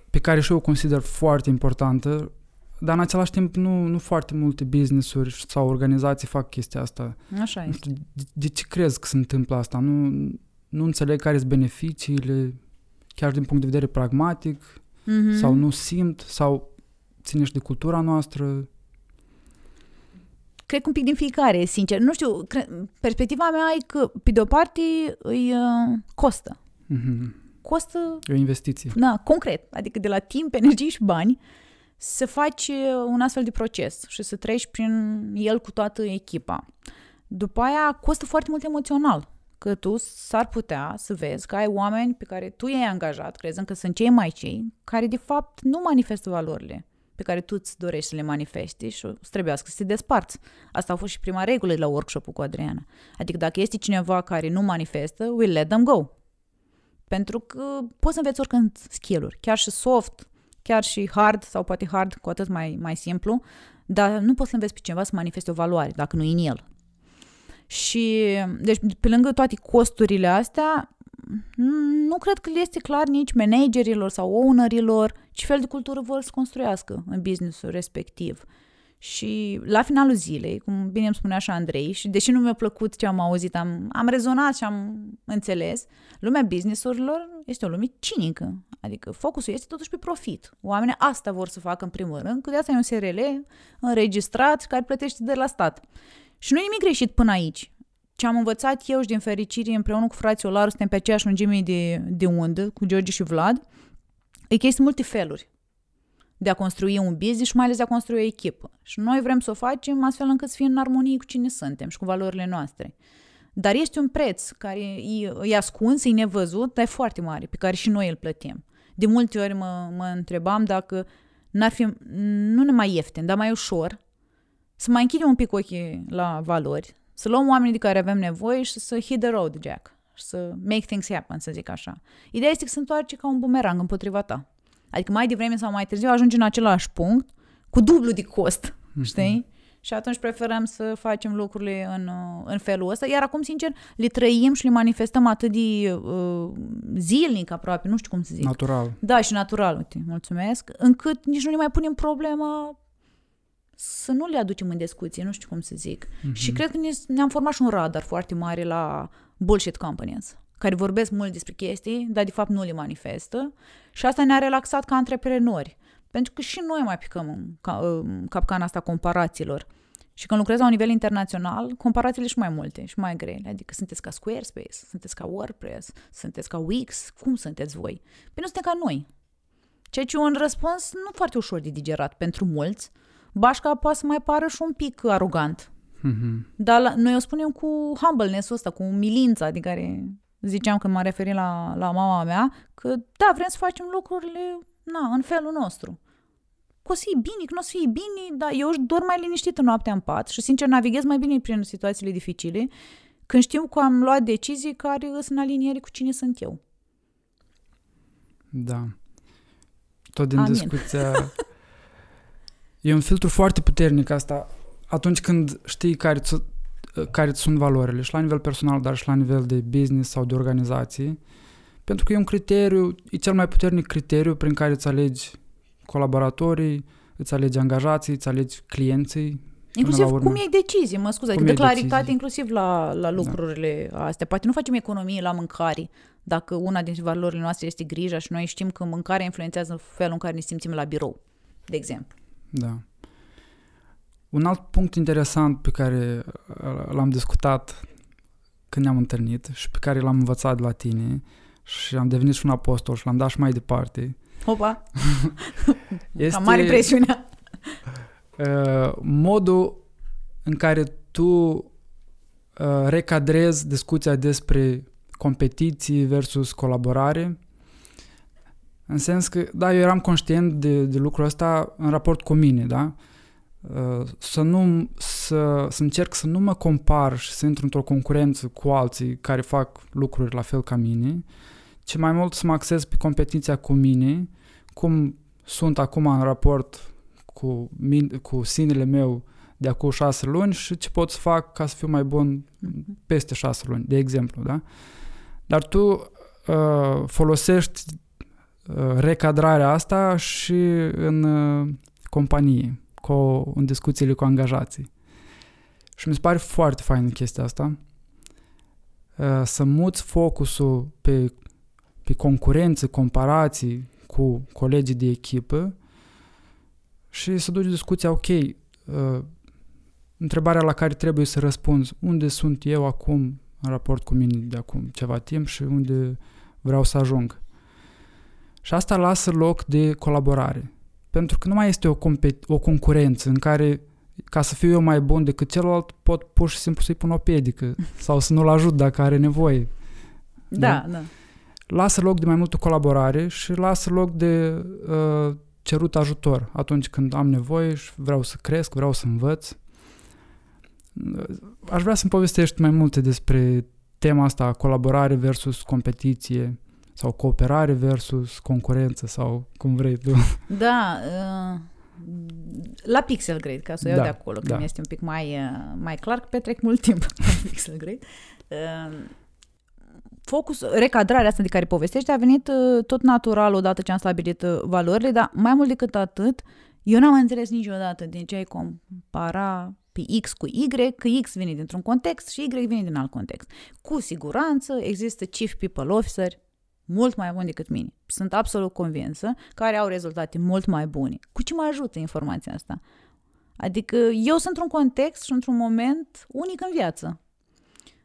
pe care și eu o consider foarte importantă, dar în același timp nu, nu foarte multe business-uri sau organizații fac chestia asta. Așa nu știu, de, de ce crezi că se întâmplă asta? Nu, nu înțeleg care sunt beneficiile, chiar din punct de vedere pragmatic, mm-hmm. sau nu simt, sau ține și de cultura noastră. Cred că un pic din fiecare, sincer. Nu știu, cre- perspectiva mea e că, pe de o parte, îi uh, costă. Mm-hmm costă... E o investiție. Da, concret. Adică de la timp, energie și bani să faci un astfel de proces și să treci prin el cu toată echipa. După aia costă foarte mult emoțional. Că tu s-ar putea să vezi că ai oameni pe care tu i-ai angajat, crezând că sunt cei mai cei, care de fapt nu manifestă valorile pe care tu îți dorești să le manifesti și îți trebuiască să te desparți. Asta a fost și prima regulă de la workshop-ul cu Adriana. Adică dacă este cineva care nu manifestă, we'll let them go. Pentru că poți să înveți oricând skill-uri, chiar și soft, chiar și hard sau poate hard cu atât mai, mai simplu, dar nu poți să înveți pe cineva să manifeste o valoare dacă nu e în el. Și, deci, pe lângă toate costurile astea, nu cred că le este clar nici managerilor sau ownerilor ce fel de cultură vor să construiască în businessul respectiv. Și la finalul zilei, cum bine îmi spunea și Andrei, și deși nu mi-a plăcut ce am auzit, am, am rezonat și am înțeles, lumea businessurilor este o lume cinică. Adică focusul este totuși pe profit. Oamenii asta vor să facă în primul rând, că de asta e un SRL înregistrat care plătește de la stat. Și nu e nimic greșit până aici. Ce am învățat eu și din fericire împreună cu frații Olaru, suntem pe aceeași lungime de, de undă, cu George și Vlad, e că este multe feluri de a construi un business și mai ales de a construi o echipă. Și noi vrem să o facem astfel încât să fie în armonie cu cine suntem și cu valorile noastre. Dar este un preț care e, e ascuns, e nevăzut, dar e foarte mare, pe care și noi îl plătim. De multe ori mă, mă întrebam dacă n-ar fi, nu mai ieftin, dar mai ușor, să mai închidem un pic ochii la valori, să luăm oamenii de care avem nevoie și să hit the road, Jack, și să make things happen, să zic așa. Ideea este că se întoarce ca un bumerang împotriva ta. Adică mai devreme sau mai târziu ajungi în același punct cu dublu de cost, mm-hmm. știi? Și atunci preferăm să facem lucrurile în, în felul ăsta. Iar acum, sincer, le trăim și le manifestăm atât de uh, zilnic aproape, nu știu cum să zic. Natural. Da, și natural, uite, mulțumesc, încât nici nu ne mai punem problema să nu le aducem în discuție, nu știu cum să zic. Mm-hmm. Și cred că ne, ne-am format și un radar foarte mare la bullshit companies, care vorbesc mult despre chestii, dar de fapt nu le manifestă. Și asta ne-a relaxat ca antreprenori. Pentru că și noi mai picăm în capcana asta comparațiilor. Și când lucrezi la un nivel internațional, comparațiile și mai multe și mai grele. Adică sunteți ca Squarespace, sunteți ca WordPress, sunteți ca Wix, cum sunteți voi? Păi nu suntem ca noi. Ceea ce e un răspuns nu foarte ușor de digerat pentru mulți. Bașca poate să mai pară și un pic arogant. Mm-hmm. Dar la, noi o spunem cu humbleness-ul ăsta, cu milința de care ziceam când m-am referit la, la mama mea, că da, vrem să facem lucrurile na, în felul nostru că o să fie bine, că nu o să fie bine, dar eu își dorm mai liniștită noaptea în pat și, sincer, navighez mai bine prin situațiile dificile când știu că am luat decizii care sunt în aliniere cu cine sunt eu. Da. Tot din Amin. discuția... e un filtru foarte puternic asta atunci când știi care, care sunt valorile și la nivel personal, dar și la nivel de business sau de organizație. Pentru că e un criteriu, e cel mai puternic criteriu prin care îți alegi colaboratorii, îți alegi angajații, îți alegi clienții. Inclusiv cum iei decizii, mă scuze, adică de claritate decizii. inclusiv la, la lucrurile da. astea. Poate nu facem economie la mâncare, dacă una dintre valorile noastre este grija și noi știm că mâncarea influențează felul în care ne simțim la birou, de exemplu. Da. Un alt punct interesant pe care uh, l-am discutat când ne-am întâlnit și pe care l-am învățat de la tine și am devenit și un apostol și l-am dat și mai departe, Opa! este Cam mare presiunea. Uh, modul în care tu uh, recadrezi discuția despre competiții versus colaborare, în sens că, da, eu eram conștient de, de lucrul ăsta în raport cu mine, da? Uh, să nu, să, să încerc să nu mă compar și să intru într-o concurență cu alții care fac lucruri la fel ca mine, ci mai mult să mă axez pe competiția cu mine, cum sunt acum în raport cu, min- cu sinele meu de acum șase luni și ce pot să fac ca să fiu mai bun peste șase luni, de exemplu, da? Dar tu uh, folosești uh, recadrarea asta și în uh, companie, cu, în discuțiile cu angajații. Și mi se pare foarte fain chestia asta. Uh, să muți focusul pe pe concurență, comparații cu colegii de echipă și să duci discuția, ok, uh, întrebarea la care trebuie să răspunzi, unde sunt eu acum în raport cu mine de acum ceva timp și unde vreau să ajung. Și asta lasă loc de colaborare. Pentru că nu mai este o, compet- o concurență în care ca să fiu eu mai bun decât celălalt, pot pur și simplu să-i pun o pedică sau să nu-l ajut dacă are nevoie. Da, da. da lasă loc de mai multă colaborare și lasă loc de uh, cerut ajutor atunci când am nevoie și vreau să cresc, vreau să învăț. Aș vrea să-mi povestești mai multe despre tema asta, colaborare versus competiție sau cooperare versus concurență sau cum vrei tu. Da, uh, la Pixel Grade, ca să o iau da, de acolo, că da. mi este un pic mai, uh, mai clar, că petrec mult timp la Pixel Grade. Uh, focus, recadrarea asta de care povestește a venit uh, tot natural odată ce am stabilit uh, valorile, dar mai mult decât atât, eu n-am înțeles niciodată din ce ai compara pe X cu Y, că X vine dintr-un context și Y vine din alt context. Cu siguranță există Chief People Officer mult mai buni decât mine. Sunt absolut convinsă, care au rezultate mult mai bune. Cu ce mă ajută informația asta? Adică eu sunt într-un context și într-un moment unic în viață.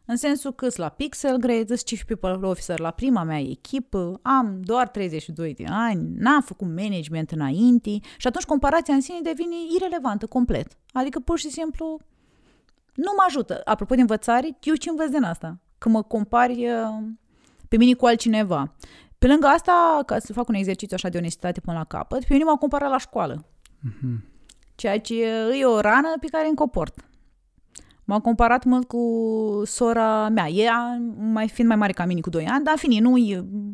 În sensul că la Pixel Grade, sunt Chief People Officer la prima mea echipă, am doar 32 de ani, n-am făcut management înainte și atunci comparația în sine devine irelevantă complet. Adică pur și simplu nu mă ajută. Apropo de învățare, eu ce învăț din asta? Că mă compari uh, pe mine cu altcineva. Pe lângă asta, ca să fac un exercițiu așa de onestitate până la capăt, pe mine m-a comparat la școală. Mm-hmm. Ceea ce e o rană pe care îmi comport. M-am comparat mult cu sora mea. Ea, mai fiind mai mare ca mine cu 2 ani, dar în fine, nu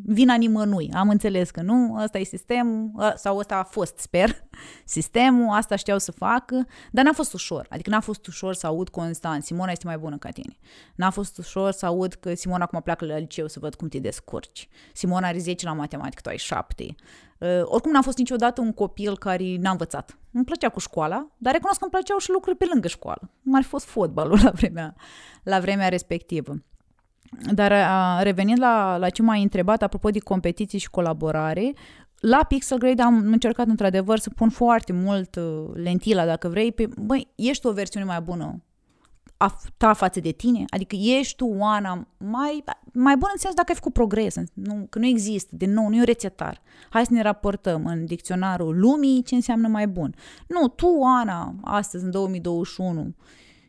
vina nimănui. Am înțeles că nu, ăsta e sistemul, sau ăsta a fost, sper, sistemul, asta știau să facă, dar n-a fost ușor. Adică n-a fost ușor să aud constant, Simona este mai bună ca tine. N-a fost ușor să aud că Simona acum pleacă la liceu să văd cum te descurci. Simona are 10 la matematică, tu ai 7. Uh, oricum n-am fost niciodată un copil care n-a învățat. Îmi plăcea cu școala, dar recunosc că îmi plăceau și lucruri pe lângă școală. Cum ar fi fost fotbalul la vremea, la vremea respectivă. Dar a, revenind la, la ce m-ai întrebat apropo de competiții și colaborare, la Pixel Grade am încercat într-adevăr să pun foarte mult uh, lentila, dacă vrei, pe, băi, ești o versiune mai bună a ta față de tine? Adică ești tu, Oana, mai, mai bun în sens dacă ai făcut progres, nu, că nu există, de nou, nu e un rețetar. Hai să ne raportăm în dicționarul lumii ce înseamnă mai bun. Nu, tu, Oana, astăzi, în 2021,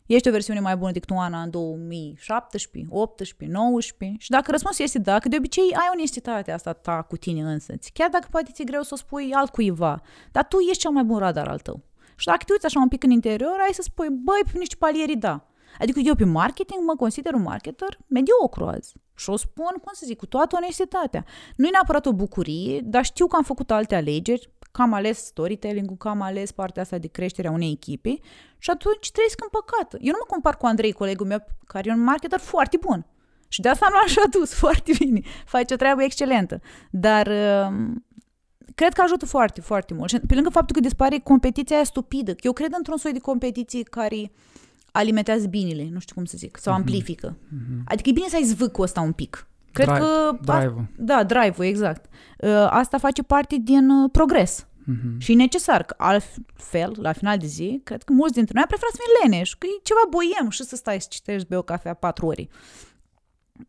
ești o versiune mai bună decât Oana în 2017, 18, 19 și dacă răspunsul este da, că de obicei ai onestitatea asta ta cu tine însăți, chiar dacă poate ți-e greu să o spui altcuiva, dar tu ești cel mai bun radar al tău. Și dacă te uiți așa un pic în interior, ai să spui, băi, pe niște palieri da. Adică eu pe marketing mă consider un marketer mediocru azi. Și o spun, cum să zic, cu toată onestitatea. Nu e neapărat o bucurie, dar știu că am făcut alte alegeri, că am ales storytelling-ul, că am ales partea asta de creștere a unei echipe și atunci trăiesc în păcat. Eu nu mă compar cu Andrei, colegul meu, care e un marketer foarte bun. Și de asta am luat și adus foarte bine. Face o treabă excelentă. Dar uh, cred că ajută foarte, foarte mult. Și pe lângă faptul că dispare competiția aia stupidă, eu cred într-un soi de competiții care uh, alimentează binele, nu știu cum să zic, sau mm-hmm. amplifică. Mm-hmm. Adică e bine să ai zvâcul ăsta un pic. Cred drive, că... Drive-ul. Da, drive-ul, exact. Uh, asta face parte din uh, progres. Mm-hmm. Și e necesar, că altfel, la final de zi, cred că mulți dintre noi preferă să fim leneși, că e ceva boiem și să stai să citești, bei o cafea patru ori.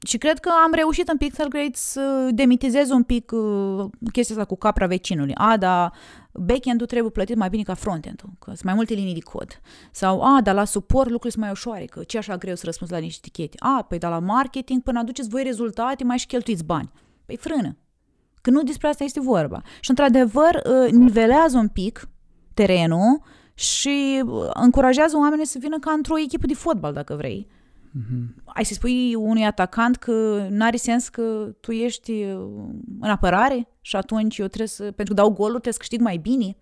Și cred că am reușit în Pixel Grade să demitizez un pic uh, chestia asta cu capra vecinului. A, dar backend-ul trebuie plătit mai bine ca front-end-ul, că sunt mai multe linii de cod. Sau, a, dar la suport lucrurile sunt mai ușoare, că ce așa greu să răspunzi la niște etichete. A, păi dar la marketing, până aduceți voi rezultate, mai și cheltuiți bani. Păi frână. Că nu despre asta este vorba. Și într-adevăr, uh, nivelează un pic terenul și uh, încurajează oamenii să vină ca într-o echipă de fotbal, dacă vrei Mm-hmm. Ai să spui unui atacant că nu are sens că tu ești uh, în apărare și atunci eu trebuie să, pentru că dau golul, trebuie să câștig mai bine.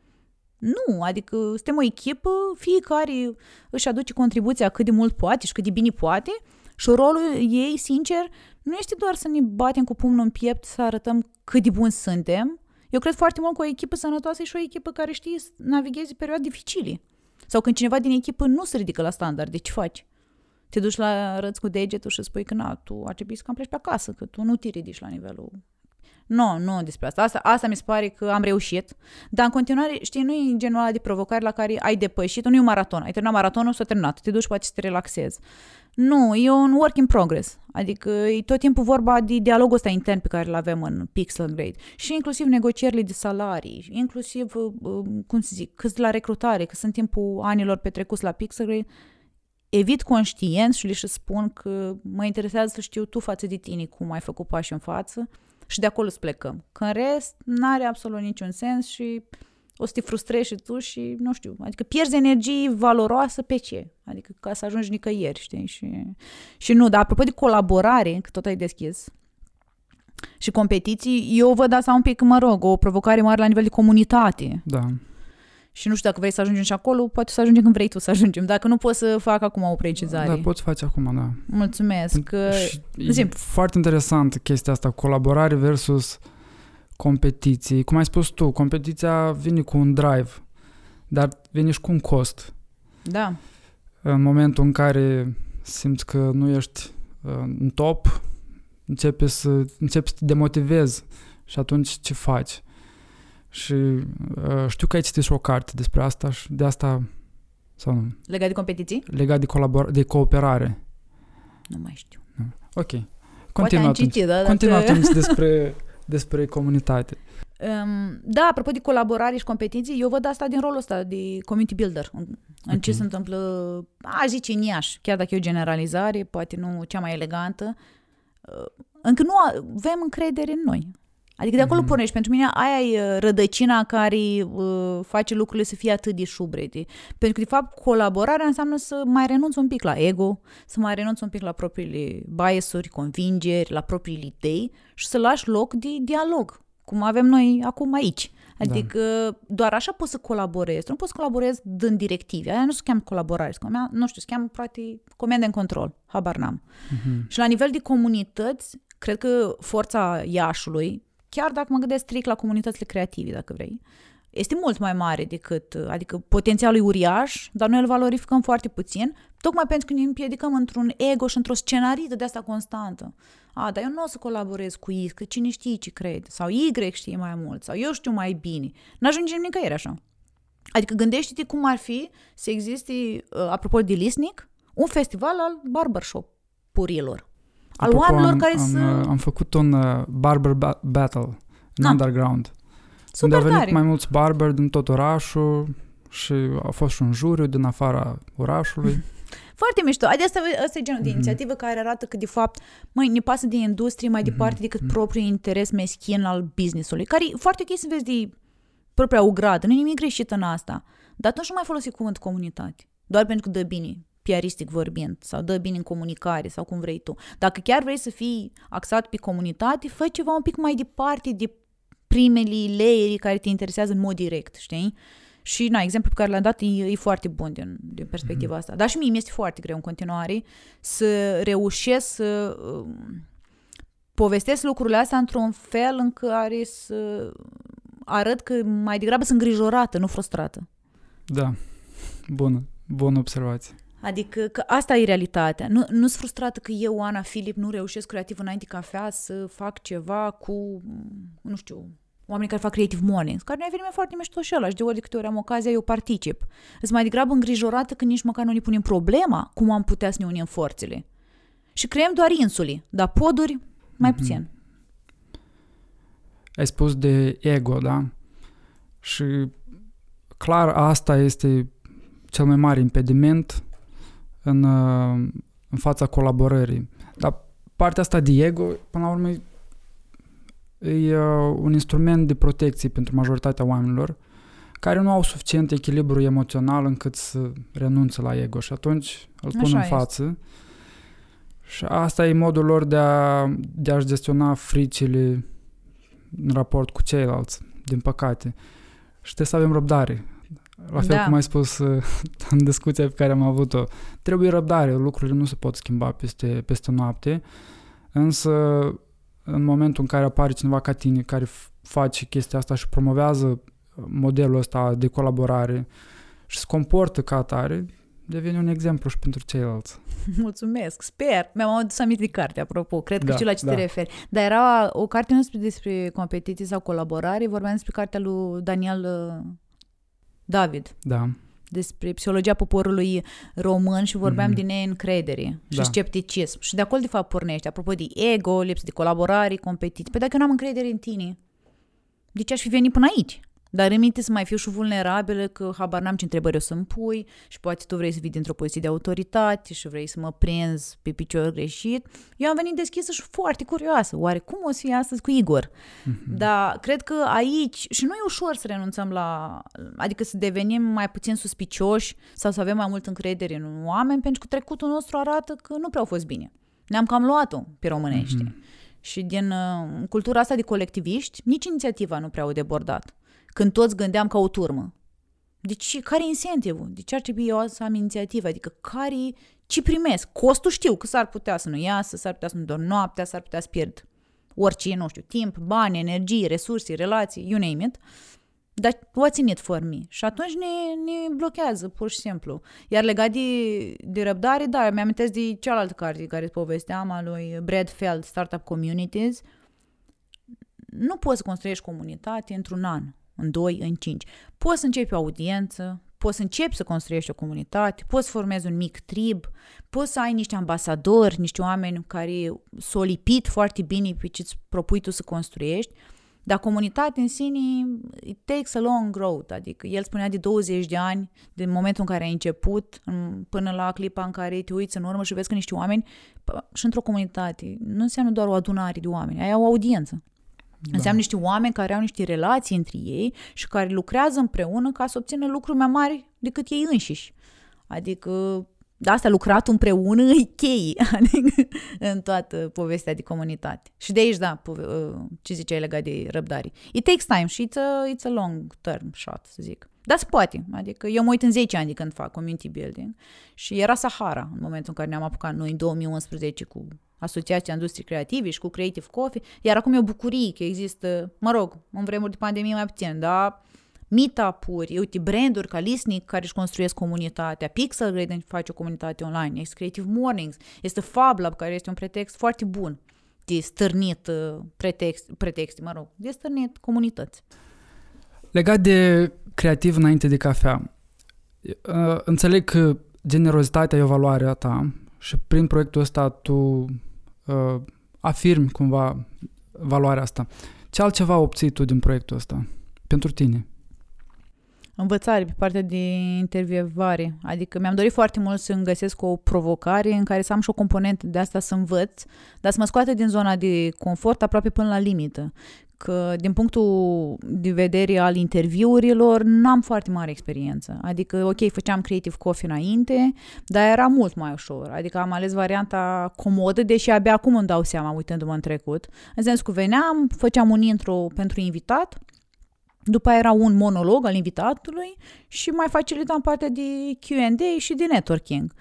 Nu, adică suntem o echipă, fiecare își aduce contribuția cât de mult poate și cât de bine poate și rolul ei, sincer, nu este doar să ne batem cu pumnul în piept, să arătăm cât de buni suntem. Eu cred foarte mult că o echipă sănătoasă e și o echipă care știe să navigheze perioade dificile. Sau când cineva din echipă nu se ridică la standard, de ce faci? Te duci la răți cu degetul și spui că na, tu ar trebui să cam pleci pe acasă, că tu nu te ridici la nivelul nu, nu despre asta. asta. Asta mi se pare că am reușit. Dar în continuare, știi, nu e genul ăla de provocare la care ai depășit. Nu e un maraton. Ai terminat maratonul, s-a terminat. Te duci, poate să te relaxezi. Nu, e un work in progress. Adică e tot timpul vorba de dialogul ăsta intern pe care îl avem în Pixel Grade. Și inclusiv negocierile de salarii, inclusiv, uh, uh, cum să zic, câți la recrutare, că sunt timpul anilor petrecuți la Pixel Grade, evit conștient și le și spun că mă interesează să știu tu față de tine cum ai făcut pași în față și de acolo să plecăm. Că în rest n-are absolut niciun sens și o să te frustrezi și tu și nu știu, adică pierzi energie valoroasă pe ce? Adică ca să ajungi nicăieri, știi? Și, și nu, dar apropo de colaborare, că tot ai deschis, și competiții, eu văd asta un pic, mă rog, o provocare mare la nivel de comunitate. Da. Și nu știu dacă vrei să ajungem și acolo, poate să ajungem când vrei tu să ajungem. Dacă nu pot să fac acum o precizare. Da, poți face acum, da. Mulțumesc. Și e foarte interesant chestia asta, colaborare versus competiții. Cum ai spus tu, competiția vine cu un drive, dar vine și cu un cost. Da. În momentul în care simți că nu ești uh, în top, începi să, începi să te demotivezi și atunci ce faci? Și uh, știu că ai citit și o carte despre asta și de asta... Sau nu? Legat de competiții? Legat de, colabor- de cooperare. Nu mai știu. Ok. Continuă atunci. Citit, da, Continuă atunci despre, despre comunitate. Um, da, apropo de colaborare și competiții, eu văd asta din rolul ăsta de community builder. În, okay. ce se întâmplă, a zice, în Iași, chiar dacă e o generalizare, poate nu cea mai elegantă. Uh, încă nu avem încredere în noi. Adică de acolo mm-hmm. pornești. Pentru mine aia e uh, rădăcina care uh, face lucrurile să fie atât de șubrede. Pentru că, de fapt, colaborarea înseamnă să mai renunți un pic la ego, să mai renunți un pic la propriile biasuri, convingeri, la propriile idei și să lași loc de dialog, cum avem noi acum aici. Adică da. doar așa poți să colaborezi. Nu poți să colaborezi dând directive. Aia nu se cheamă colaborare. Se cheamă, nu știu, se cheamă poate comandă în control. Habar n-am. Mm-hmm. Și la nivel de comunități, cred că forța Iașului, chiar dacă mă gândesc strict la comunitățile creative, dacă vrei, este mult mai mare decât, adică potențialul e uriaș, dar noi îl valorificăm foarte puțin, tocmai pentru că ne împiedicăm într-un ego și într-o scenarită de asta constantă. A, dar eu nu o să colaborez cu X, că cine știe ce crede, sau Y știe mai mult, sau eu știu mai bine. N-ajungem nicăieri așa. Adică gândește-te cum ar fi să existe, uh, apropo de Lisnic, un festival al barbershop-purilor. Al Apropo, oamenilor am, care am, să... uh, am făcut un uh, barber ba- battle în Da. underground. Super unde au venit tare. mai mulți barber din tot orașul și a fost și un juriu din afara orașului. Foarte mișto. Adică asta, asta e genul Mhm. de inițiativă care arată că, de fapt, măi, ne pasă de industrie mai Mhm. departe decât propriul interes meschin al businessului, care e foarte ok să vezi de propria ugradă, nu e nimic greșit în asta. Dar atunci nu mai folosi cuvântul comunitate. Doar pentru că dă bine, piaristic vorbind, sau dă bine în comunicare, sau cum vrei tu. Dacă chiar vrei să fii axat pe comunitate, fă ceva un pic mai departe de primele layeri care te interesează în mod direct, știi? Și, na, exemplul pe care l-am dat e, e foarte bun din, din perspectiva Mhm. asta. Dar și mie mi-este foarte greu în continuare să reușesc să um, povestesc lucrurile astea într-un fel în care să arăt că mai degrabă sunt îngrijorată, nu frustrată. Da, bună, bună observație. Adică că asta e realitatea. Nu, nu sunt frustrată că eu, Ana Filip, nu reușesc creativ înainte cafea să fac ceva cu, nu știu, oamenii care fac creative mornings, care ne eveniment foarte mișto și ăla și de ori de câte ori am ocazia, eu particip. Sunt mai degrabă îngrijorată că nici măcar nu ne punem problema cum am putea să ne unim forțele. Și creăm doar insuli, dar poduri mai Mhm. puțin. Ai spus de ego, da? Și clar asta este cel mai mare impediment în, uh, în fața colaborării. Dar partea asta de ego, până la urmă, e, e uh, un instrument de protecție pentru majoritatea oamenilor care nu au suficient echilibru emoțional încât să renunțe la ego și atunci îl pun Așa în este. față. Și asta e modul lor de, a, de a-și gestiona fricile în raport cu ceilalți, din păcate. Și trebuie să avem răbdare. La fel Da. cum ai spus uh, în discuția pe care am avut-o. Trebuie răbdare, lucrurile nu se pot schimba peste, peste noapte, însă în momentul în care apare cineva ca tine care f- face chestia asta și promovează modelul ăsta de colaborare și se comportă ca atare, devine un exemplu și pentru ceilalți. Mulțumesc, sper. Mi-am adus aminte de carte, apropo. Cred că Da, știu la ce da. te referi. Dar era o carte nu despre, despre competiții sau colaborare, vorbeam despre cartea lui Daniel uh, David, Da. despre psihologia poporului român și vorbeam Mhm. din neîncredere și Da. scepticism. Și de acolo, de fapt, pornește. Apropo de ego, lipsă de colaborare, competiții. Păi dacă eu n-am încredere în tine, de ce aș fi venit până aici? Dar în minte să mai fiu și vulnerabilă, că habar n-am ce întrebări o să-mi pui și poate tu vrei să vii dintr-o poziție de autoritate și vrei să mă prinzi pe picior greșit. Eu am venit deschisă și foarte curioasă. Oare cum o să fie astăzi cu Igor? Mhm. Dar cred că aici, și nu e ușor să renunțăm la, adică să devenim mai puțin suspicioși sau să avem mai mult încredere în oameni, pentru că trecutul nostru arată că nu prea au fost bine. Ne-am cam luat-o pe românește. Mhm. Și din uh, cultura asta de colectiviști, nici inițiativa nu prea au debordat. Când toți gândeam ca o turmă. Deci, care e incentivul? De ce ar trebui eu să am inițiativă? Adică, care ce primesc? Costul știu că s-ar putea să nu iasă, s-ar putea să nu dorm noaptea, s-ar putea să pierd orice, nu știu, timp, bani, energie, resurse, relații, you name it. Dar what's in it for me? Și atunci ne, ne blochează, pur și simplu. Iar legat de, de răbdare, da, mi-am de cealaltă carte care povesteam, a lui Brad Feld, Startup Communities. Nu poți să construiești comunitate într-un an, în doi, în cinci. Poți să începi o audiență, poți să începi să construiești o comunitate, poți să formezi un mic trib, poți să ai niște ambasadori, niște oameni care s-au lipit foarte bine pe ce îți propui tu să construiești, dar comunitatea în sine, it takes a long road, adică el spunea de 20 de ani, din momentul în care ai început, în- până la clipa în care te uiți în urmă și vezi că niște oameni, p- și într-o comunitate, nu înseamnă doar o adunare de oameni, ai o audiență. Da. Înseamnă niște oameni care au niște relații între ei și care lucrează împreună ca să obțină lucruri mai mari decât ei înșiși. Adică, de asta lucrat împreună e cheie adică, în toată povestea de comunitate. Și de aici, da, pove- ce ziceai legat de răbdare. It takes time și it's a, it's a long term shot, să zic. Dar se poate. Adică eu mă uit în 10 ani de când fac community building și era Sahara în momentul în care ne-am apucat noi în 2011 cu Asociația Industrii Creative și cu Creative Coffee, iar acum e o bucurie că există, mă rog, în vremuri de pandemie mai puțin, dar meetup-uri, uite, branduri ca Lisnic care își construiesc comunitatea, Pixel Grade face o comunitate online, este Creative Mornings, este Fab Lab care este un pretext foarte bun de stârnit uh, pretext, pretexte, mă rog, de stârnit comunități. Legat de creativ înainte de cafea, uh, înțeleg că generozitatea e o valoare a ta și prin proiectul ăsta tu uh, afirmi cumva valoarea asta. Ce altceva obții tu din proiectul ăsta pentru tine? învățare pe partea de intervievare. Adică mi-am dorit foarte mult să îmi găsesc o provocare în care să am și o componentă de asta să învăț, dar să mă scoate din zona de confort aproape până la limită. Că din punctul de vedere al interviurilor n-am foarte mare experiență. Adică, ok, făceam Creative Coffee înainte, dar era mult mai ușor. Adică am ales varianta comodă, deși abia acum îmi dau seama uitându-mă în trecut. În sens că veneam, făceam un intro pentru invitat, după aia era un monolog al invitatului și mai facilitam partea de Q&A și de networking.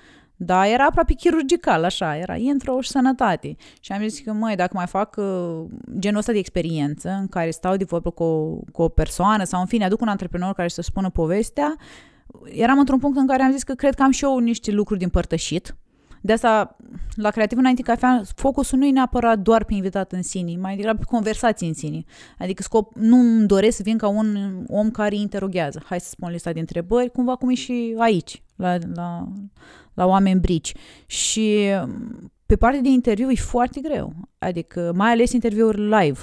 Da, era aproape chirurgical, așa, era intro și sănătate. Și am zis că, măi, dacă mai fac uh, genul ăsta de experiență în care stau de vorbă cu o, cu o persoană sau, în fine, aduc un antreprenor care să spună povestea, eram într-un punct în care am zis că cred că am și eu niște lucruri din părtășit de asta, la Creativ Înainte Cafea, focusul nu e neapărat doar pe invitat în sine, mai degrabă pe conversații în sine. Adică scop, nu îmi doresc să vin ca un om care interoghează. Hai să spun lista de întrebări, cumva cum e și aici, la, la, la oameni brici. Și pe partea de interviu e foarte greu. Adică, mai ales interviuri live.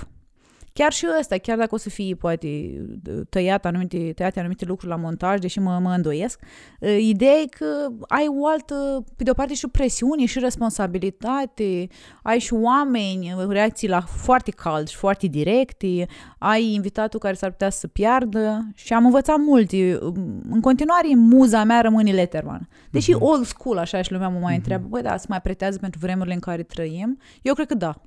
Chiar și ăsta, chiar dacă o să fie poate tăiat anumite, tăiate anumite lucruri la montaj, deși mă, mă îndoiesc, ideea e că ai o altă, pe de o parte și o presiune și responsabilitate, ai și oameni, reacții la foarte cald și foarte directe, ai invitatul care s-ar putea să piardă și am învățat mult. În continuare, muza mea rămâne Letterman. Deși uh-huh. old school, așa și lumea mă mai uh-huh. întreabă, băi, da, se mai pretează pentru vremurile în care trăim? Eu cred că da.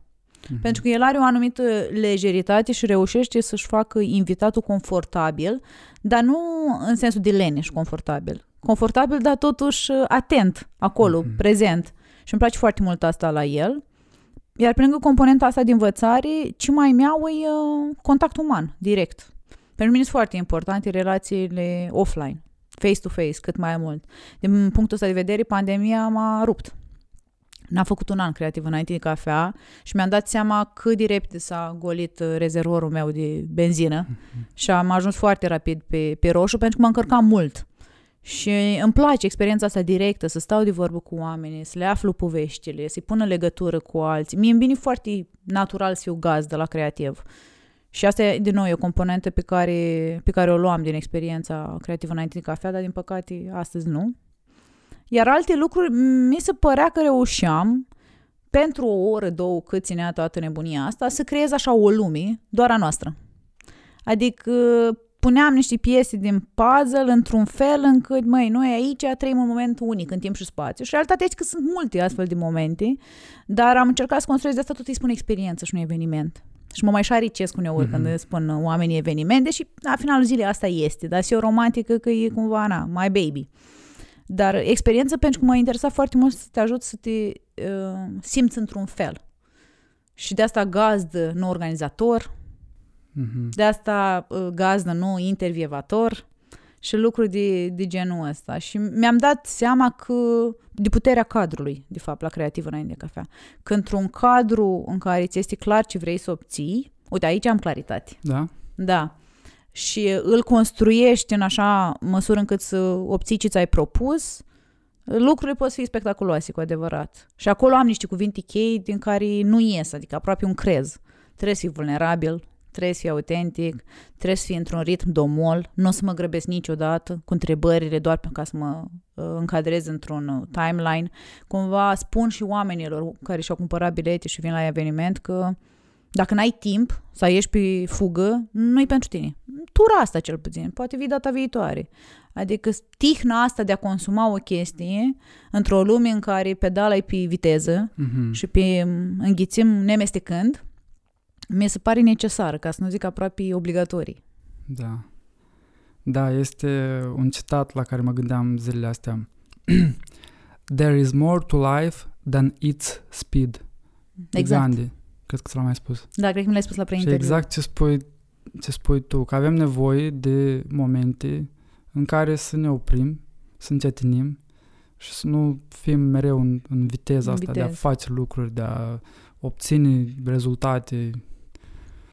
Mm-hmm. Pentru că el are o anumită lejeritate și reușește să-și facă invitatul confortabil, dar nu în sensul de leneș confortabil. Confortabil, dar totuși atent acolo, mm-hmm. prezent. Și îmi place foarte mult asta la el. Iar pe lângă componenta asta de învățare, ce mai mi-au e uh, contact uman, direct. Pentru mine sunt foarte importante relațiile offline, face-to-face, cât mai mult. Din punctul ăsta de vedere, pandemia m-a rupt N-a făcut un an creativ înainte de cafea și mi-am dat seama cât de repede s-a golit uh, rezervorul meu de benzină mm-hmm. și am ajuns foarte rapid pe, pe roșu pentru că mă încărcam mult. Și îmi place experiența asta directă, să stau de vorbă cu oamenii, să le aflu poveștile, să-i pun în legătură cu alții. Mie îmi vine foarte natural să fiu gazdă la creativ. Și asta e, din nou, e o componentă pe care, pe care o luam din experiența creativă înainte de cafea, dar din păcate astăzi nu. Iar alte lucruri, mi se părea că reușeam, pentru o oră, două, cât ținea toată nebunia asta, să creez așa o lume, doar a noastră. Adică puneam niște piese din puzzle într-un fel încât, măi, noi aici trăim un moment unic în timp și spațiu. Și realitatea e că sunt multe astfel de momente, dar am încercat să construiesc de asta tot îi spun experiență și nu eveniment. Și mă mai șaricesc uneori mm-hmm. când spun oamenii eveniment, deși la finalul zilei asta este, dar și o romantică că e cumva, na, my baby. Dar experiență pentru că m-a interesat foarte mult să te ajut să te uh, simți într-un fel. Și de asta gazdă, nu organizator, mm-hmm. de asta uh, gazdă, nu intervievator și lucruri de, de genul ăsta. Și mi-am dat seama că de puterea cadrului, de fapt, la creativ înainte de cafea. Că într-un cadru în care ți este clar ce vrei să obții, uite, aici am claritate. Da? Da și îl construiești în așa măsură încât să obții ce ți-ai propus, lucrurile pot fi spectaculoase cu adevărat. Și acolo am niște cuvinte chei din care nu ies, adică aproape un crez. Trebuie să fii vulnerabil, trebuie să fii autentic, trebuie să fii într-un ritm domol, nu o să mă grăbesc niciodată cu întrebările doar pentru ca să mă uh, încadrez într-un uh, timeline. Cumva spun și oamenilor care și-au cumpărat bilete și vin la eveniment că dacă n-ai timp să ieși pe fugă, nu-i pentru tine. Tura asta cel puțin, poate vii data viitoare. Adică tihna asta de a consuma o chestie într-o lume în care pedala pe viteză mm-hmm. și pe înghițim nemestecând, mi se pare necesară, ca să nu zic aproape obligatorii. Da. Da, este un citat la care mă gândeam zilele astea. There is more to life than its speed. De Exact. Gandhi. Cred că ți l-am mai spus. Da, cred că mi l-ai spus la Și preinterviu. exact ce spui, ce spui tu, că avem nevoie de momente în care să ne oprim, să încetinim și să nu fim mereu în, în viteza În asta de a viteză. face lucruri, de a obține rezultate.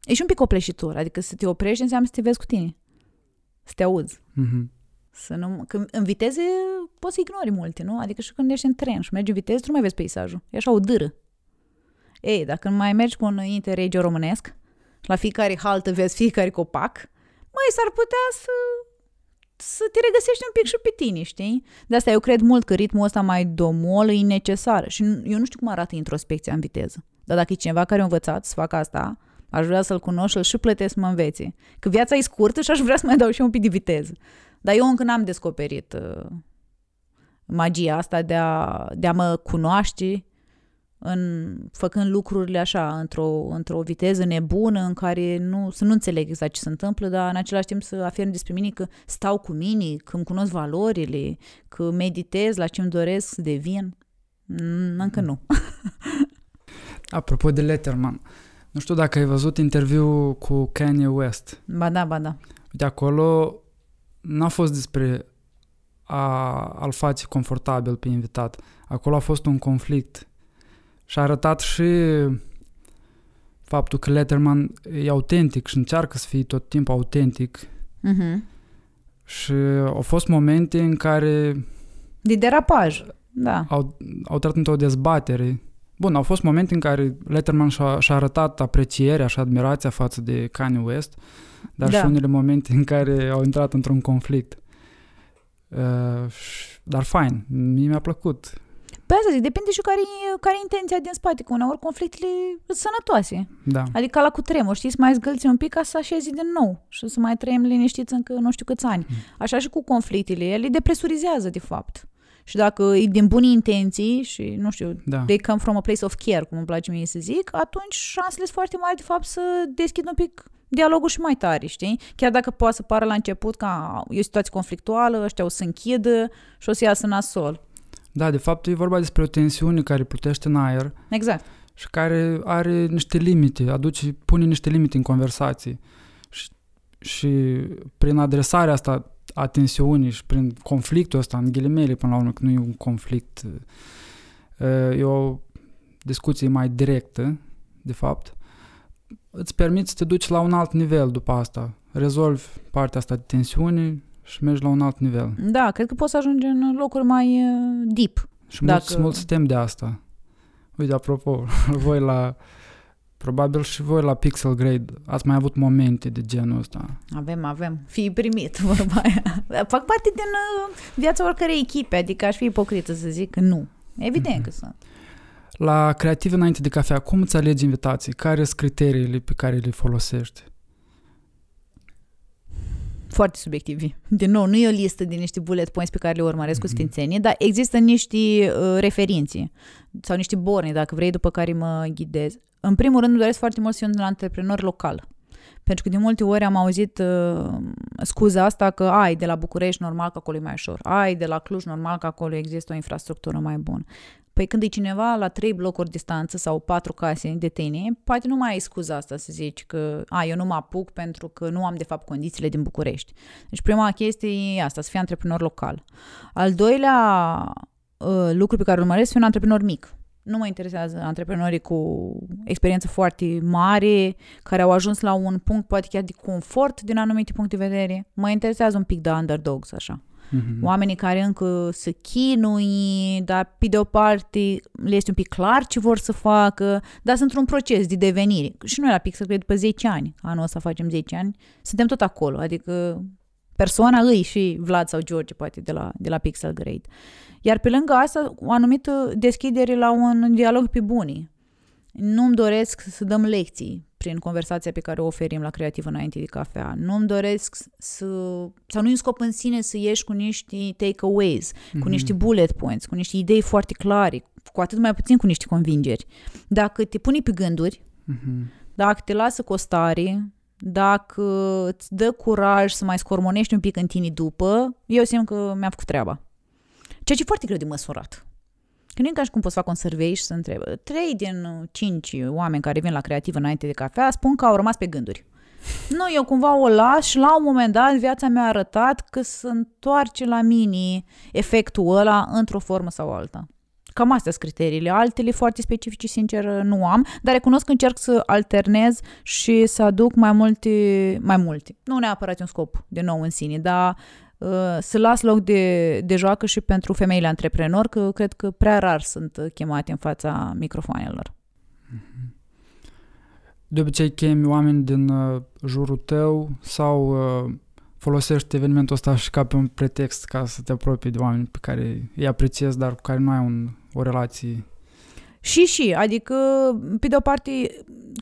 E și un pic copleșitor, adică să te oprești înseamnă să te vezi cu tine. Să te auzi. Mhm. Să nu, că în viteze poți să ignori multe, nu? Adică și când ești în tren și mergi în viteză, tu nu mai vezi peisajul. E așa o dâră. Ei, dacă mai mergi cu un interregio românesc, și la fiecare haltă vezi fiecare copac, mai s-ar putea să, să te regăsești un pic și pe tine, știi? De asta eu cred mult că ritmul ăsta mai domol e necesar. Și nu- eu nu știu cum arată introspecția în viteză. Dar dacă e cineva care a învățat să facă asta, aș vrea să-l cunosc și îl și plătesc să mă învețe. Că viața e scurtă și aș vrea să mai dau și eu un pic de viteză. Dar eu încă n-am descoperit uh, magia asta de a, de a mă cunoaște în, făcând lucrurile așa, într-o, într-o viteză nebună în care nu, să nu înțeleg exact ce se întâmplă, dar în același timp să afirm despre mine că stau cu mine, că îmi cunosc valorile, că meditez la ce-mi doresc să devin. Mm, Încă nu. Apropo de Letterman, nu știu dacă ai văzut interviul cu Kanye West. Ba da, ba da. Uite, acolo n-a fost despre a, a-l face confortabil pe invitat. Acolo a fost un conflict. Și a arătat și faptul că Letterman e autentic și încearcă să fie tot timpul autentic. Mhm. Și au fost momente în care De derapaj. Da. au, au trat într-o dezbatere. Bun, au fost momente în care Letterman și-a, și-a arătat aprecierea și admirația față de Kanye West, dar Da. și unele momente în care au intrat într-un conflict. Uh, și- dar fain, mie mi-a plăcut. Pe asta zic, depinde și care e, care e intenția din spate, că uneori conflictele sunt sănătoase. Da. Adică la cutremur, știți, să mai zgâlți un pic ca să așezi din nou și să mai trăim liniștiți încă nu știu câți ani. Așa și cu conflictele, ele depresurizează, de fapt. Și dacă e din bune intenții și, nu știu, Da. they come from a place of care, cum îmi place mie să zic, atunci șansele sunt foarte mari, de fapt, să deschid un pic dialogul și mai tare, știi? Chiar dacă poate să pară la început ca e o situație conflictuală, ăștia o să închidă și o să iasă nasol. Da, de fapt e vorba despre o tensiune care plutește în aer Exact. și care are niște limite, aduce, pune niște limite în conversații. Și, și prin adresarea asta a tensiunii și prin conflictul ăsta, în ghilimele, până la urmă, că nu e un conflict, e o discuție mai directă, de fapt, îți permiți să te duci la un alt nivel după asta. Rezolvi partea asta de tensiune și mergi la un alt nivel. Da, cred că poți să ajungi în locuri mai uh, deep. Și Dacă- mulți, mulți tem de asta. Uite, apropo, voi la... Probabil și voi la Pixel Grade ați mai avut momente de genul ăsta. Avem, avem. Fii primit, vorba aia. Fac parte din uh, viața oricărei echipe, adică aș fi ipocrită să zic că nu. Evident Mhm. că sunt. La creativ înainte de cafea, cum îți alegi invitații? Care sunt criteriile pe care le folosești? Foarte subiectivi. Din nou, nu e o listă din niște bullet points pe care le urmăresc cu Mhm. sfințenie, dar există niște uh, referințe sau niște borne, dacă vrei, după care mă ghidez. În primul rând, îmi doresc foarte mult să fiu un antreprenor local. Pentru că de multe ori am auzit uh, scuza asta că ai de la București normal că acolo e mai ușor, ai de la Cluj normal că acolo există o infrastructură mai bună. Păi când e cineva la trei blocuri distanță sau patru case de tine, poate nu mai ai scuza asta să zici că a, eu nu mă apuc pentru că nu am de fapt condițiile din București. Deci prima chestie e asta, să fii antreprenor local. Al doilea uh, lucru pe care îl urmăresc, să fiu un antreprenor mic. Nu mă interesează antreprenorii cu experiență foarte mare, care au ajuns la un punct poate chiar de confort din anumite puncte de vedere. Mă interesează un pic de underdogs, așa. Mhm. Oamenii care încă se chinui, dar pe de o parte le este un pic clar ce vor să facă, dar sunt într-un proces de devenire. Și noi la Pixel, cred, după 10 ani, anul ăsta facem 10 ani, suntem tot acolo, adică persoana îi și Vlad sau George, poate, de la, de la Pixel Grade. Iar pe lângă asta, o anumită deschidere la un dialog pe bunii. Nu-mi doresc să dăm lecții prin conversația pe care o oferim la Creativ înainte de cafea. Nu-mi doresc să... sau nu e scop în sine să ieși cu niște takeaways, cu niște bullet points, cu niște idei foarte clare, cu atât mai puțin cu niște convingeri. Dacă te pune pe gânduri, Mhm. dacă te lasă cu o stare, dacă îți dă curaj să mai scormonești un pic în tine după, eu simt că mi-a făcut treaba. Ceea ce e foarte greu de măsurat. Că nu e ca și cum poți să fac un survey și să întreb. Trei din cinci oameni care vin la creativă înainte de cafea spun că au rămas pe gânduri. Nu, eu cumva o las și la un moment dat viața mi-a arătat că se întoarce la mine efectul ăla într-o formă sau alta. Cam astea sunt criteriile. Altele foarte specifice, sincer, nu am, dar recunosc că încerc să alternez și să aduc mai multe, mai multe. Nu neapărat un scop de nou în sine, dar uh, să las loc de, de joacă și pentru femeile antreprenori, că cred că prea rar sunt chemate în fața microfoanelor. De obicei chemi oameni din uh, jurul tău sau uh, folosești evenimentul ăsta și ca pe un pretext ca să te apropii de oameni pe care îi apreciezi, dar cu care nu ai un, o relație și și, adică, pe de o parte,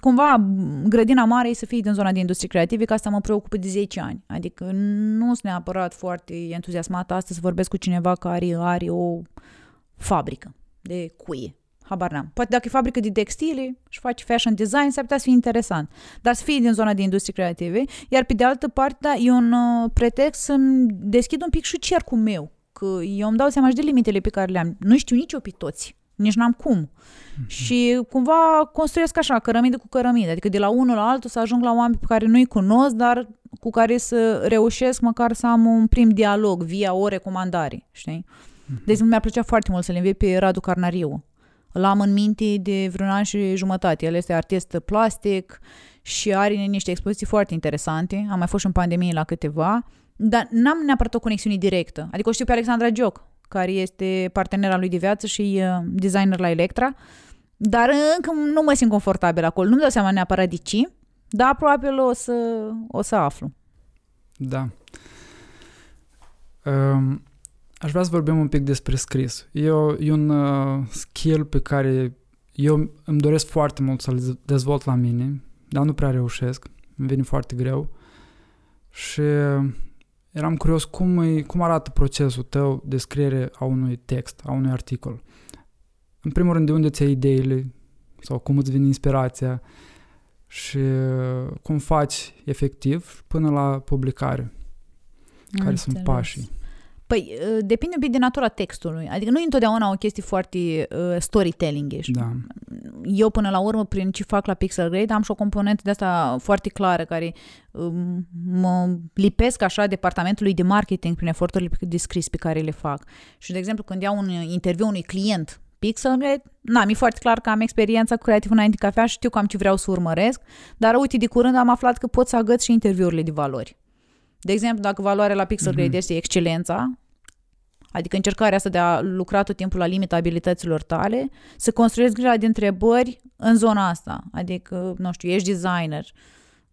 cumva, grădina mare e să fie din zona de industrie creative, că asta mă preocupă de 10 ani. Adică nu sunt neapărat foarte entuziasmată astăzi să vorbesc cu cineva care are o fabrică de cuie habar n-am. Poate dacă e fabrică de textile și face fashion design, s-ar putea să fie interesant. Dar să fie din zona de industrie creative. Iar pe de altă parte, da, e un uh, pretext să-mi deschid un pic și cercul meu. Că eu îmi dau seama și de limitele pe care le-am. Nu știu nici eu pe toți. Nici n-am cum. Mm-hmm. Și cumva construiesc așa, cărămidă cu cărămidă. Adică de la unul la altul să ajung la oameni pe care nu-i cunosc, dar cu care să reușesc măcar să am un prim dialog via o recomandare, știi? Mm-hmm. De exemplu, mi-a plăcea foarte mult să-l învie pe Radu Carnariu L-am în minte de vreun an și jumătate. El este artist plastic și are niște expoziții foarte interesante. Am mai fost și în pandemie la câteva, dar n-am neapărat o conexiune directă. Adică o știu pe Alexandra Gioc, care este partenera lui de viață și uh, designer la Electra, dar încă nu mă simt confortabil acolo. Nu-mi dau seama neapărat de ce, dar probabil o să, o să aflu. Da. Um, Aș vrea să vorbim un pic despre scris. E, o, e un uh, skill pe care eu îmi doresc foarte mult să-l dezvolt la mine, dar nu prea reușesc. Îmi vine foarte greu. Și eram curios cum, e, cum arată procesul tău de scriere a unui text, a unui articol. În primul rând, de unde ți ai ideile sau cum îți vine inspirația și cum faci efectiv până la publicare. Care Înțeles. sunt pașii? Păi, uh, depinde un pic de natura textului. Adică nu e întotdeauna o chestie foarte uh, storytelling Da. Eu, până la urmă, prin ce fac la Pixel Grade, am și o componentă de asta foarte clară, care uh, mă lipesc așa departamentului de marketing prin eforturile de scris pe care le fac. Și, de exemplu, când iau un interviu unui client Pixel Grade, na, mi-e foarte clar că am experiența cu creativ înainte cafea și știu cam ce vreau să urmăresc, dar uite, de curând am aflat că pot să agăț și interviurile de valori. De exemplu, dacă valoarea la Pixel Grade mm-hmm. este excelența, adică încercarea asta de a lucra tot timpul la limita abilităților tale, să construiesc grila de întrebări în zona asta. Adică, nu știu, ești designer,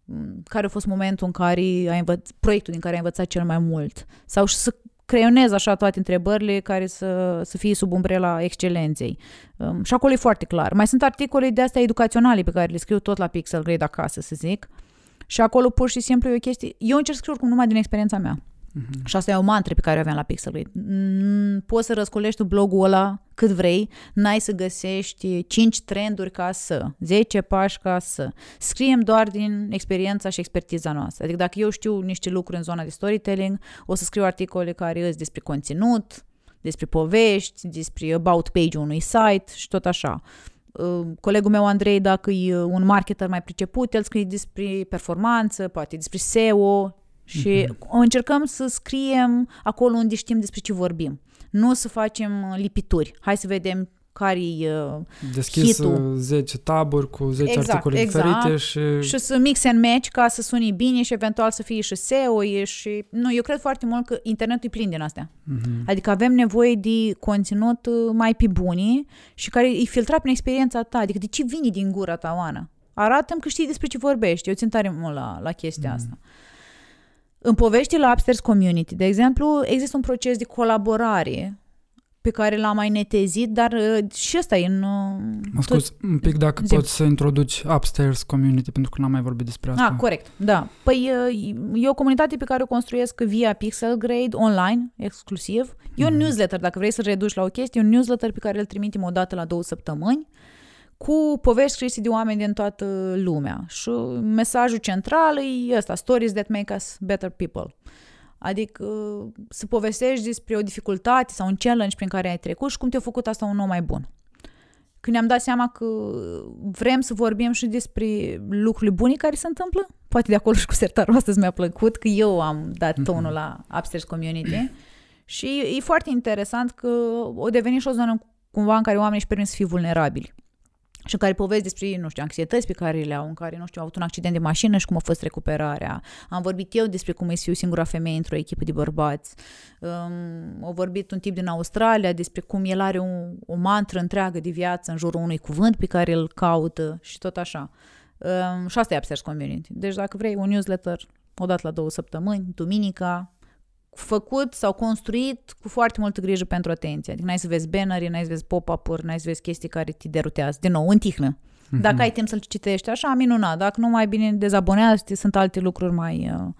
mm, care a fost momentul în care ai învăț- proiectul din care ai învățat cel mai mult. Sau și să creionez așa toate întrebările care să, să fie sub umbrela excelenței. Um, și acolo e foarte clar. Mai sunt articole de astea educaționale pe care le scriu tot la Pixel Grade acasă, să zic. Și acolo pur și simplu e o chestie... Eu încerc să scriu oricum numai din experiența mea. Uh-huh. Și asta e o mantră pe care o aveam la Pixelgrid. Poți să răscolești blogul ăla cât vrei, n-ai să găsești 5 trenduri ca să, 10 pași ca să. Scriem doar din experiența și expertiza noastră. Adică dacă eu știu niște lucruri în zona de storytelling, o să scriu articole care îți despre conținut, despre povești, despre about page unui site și tot așa. Uh, colegul meu Andrei, dacă e un marketer mai priceput, el scrie despre performanță, poate despre SEO și mm-hmm. încercăm să scriem acolo unde știm despre ce vorbim. Nu să facem lipituri. Hai să vedem care e uh, Deschis hitul. 10 taburi cu 10 exact, articole exact. diferite și... Și să mix and match ca să suni bine și eventual să fie și SEO și... Nu, eu cred foarte mult că internetul e plin din astea. Mm-hmm. Adică avem nevoie de conținut uh, mai pe buni și care e filtrat prin experiența ta. Adică de ce vine din gura ta, Oana? Arată-mi că știi despre ce vorbești. Eu țin tare mult la, la chestia mm-hmm. asta. În poveștile la Upstairs Community, de exemplu, există un proces de colaborare pe care l-am mai netezit, dar uh, și ăsta e în... Uh, mă scuz, un pic dacă zi. poți să introduci Upstairs Community, pentru că n-am mai vorbit despre asta. Ah, corect, da. Păi uh, e o comunitate pe care o construiesc via Pixel Grade, online, exclusiv. E un mm. newsletter, dacă vrei să reduci la o chestie, un newsletter pe care îl trimitem o dată la două săptămâni, cu povești scrise de oameni din toată lumea. Și mesajul central e ăsta, stories that make us better people. Adică să povestești despre o dificultate sau un challenge prin care ai trecut și cum te-a făcut asta un om mai bun. Când ne-am dat seama că vrem să vorbim și despre lucrurile bune care se întâmplă, poate de acolo și cu sertarul astăzi mi-a plăcut, că eu am dat mhm. tonul la Upstairs Community și e foarte interesant că o deveni și o zonă cumva în care oamenii își permit să fie vulnerabili și în care povesti despre, nu știu, anxietăți pe care le au, în care, nu știu, au avut un accident de mașină și cum a fost recuperarea. Am vorbit eu despre cum e să fiu singura femeie într-o echipă de bărbați. Um, au vorbit un tip din Australia despre cum el are un, o mantră întreagă de viață în jurul unui cuvânt pe care îl caută și tot așa. Um, și asta e Upstairs Community. Deci dacă vrei un newsletter o dată la două săptămâni, duminica, făcut sau construit cu foarte multă grijă pentru atenție. Adică n-ai să vezi banneri, n-ai să vezi pop-up-uri, n-ai să vezi chestii care te derutează. De nou, în tihnă. Mm-hmm. Dacă ai timp să-l citești așa, minunat. Dacă nu, mai bine dezabonează sunt alte lucruri mai uh,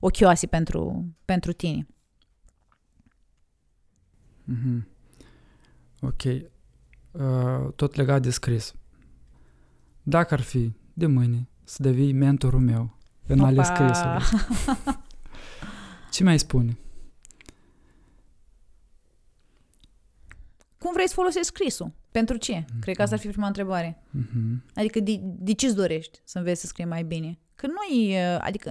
ochioase pentru, pentru tine. Mm-hmm. Ok. Uh, tot legat de scris. Dacă ar fi de mâine să devii mentorul meu în ale scrisului, Ce mai spune? Cum vrei să folosești scrisul? Pentru ce? Mm-hmm. Cred că asta ar fi prima întrebare. Mm-hmm. Adică de, de ce îți dorești să înveți să scrii mai bine? Că nu e, adică,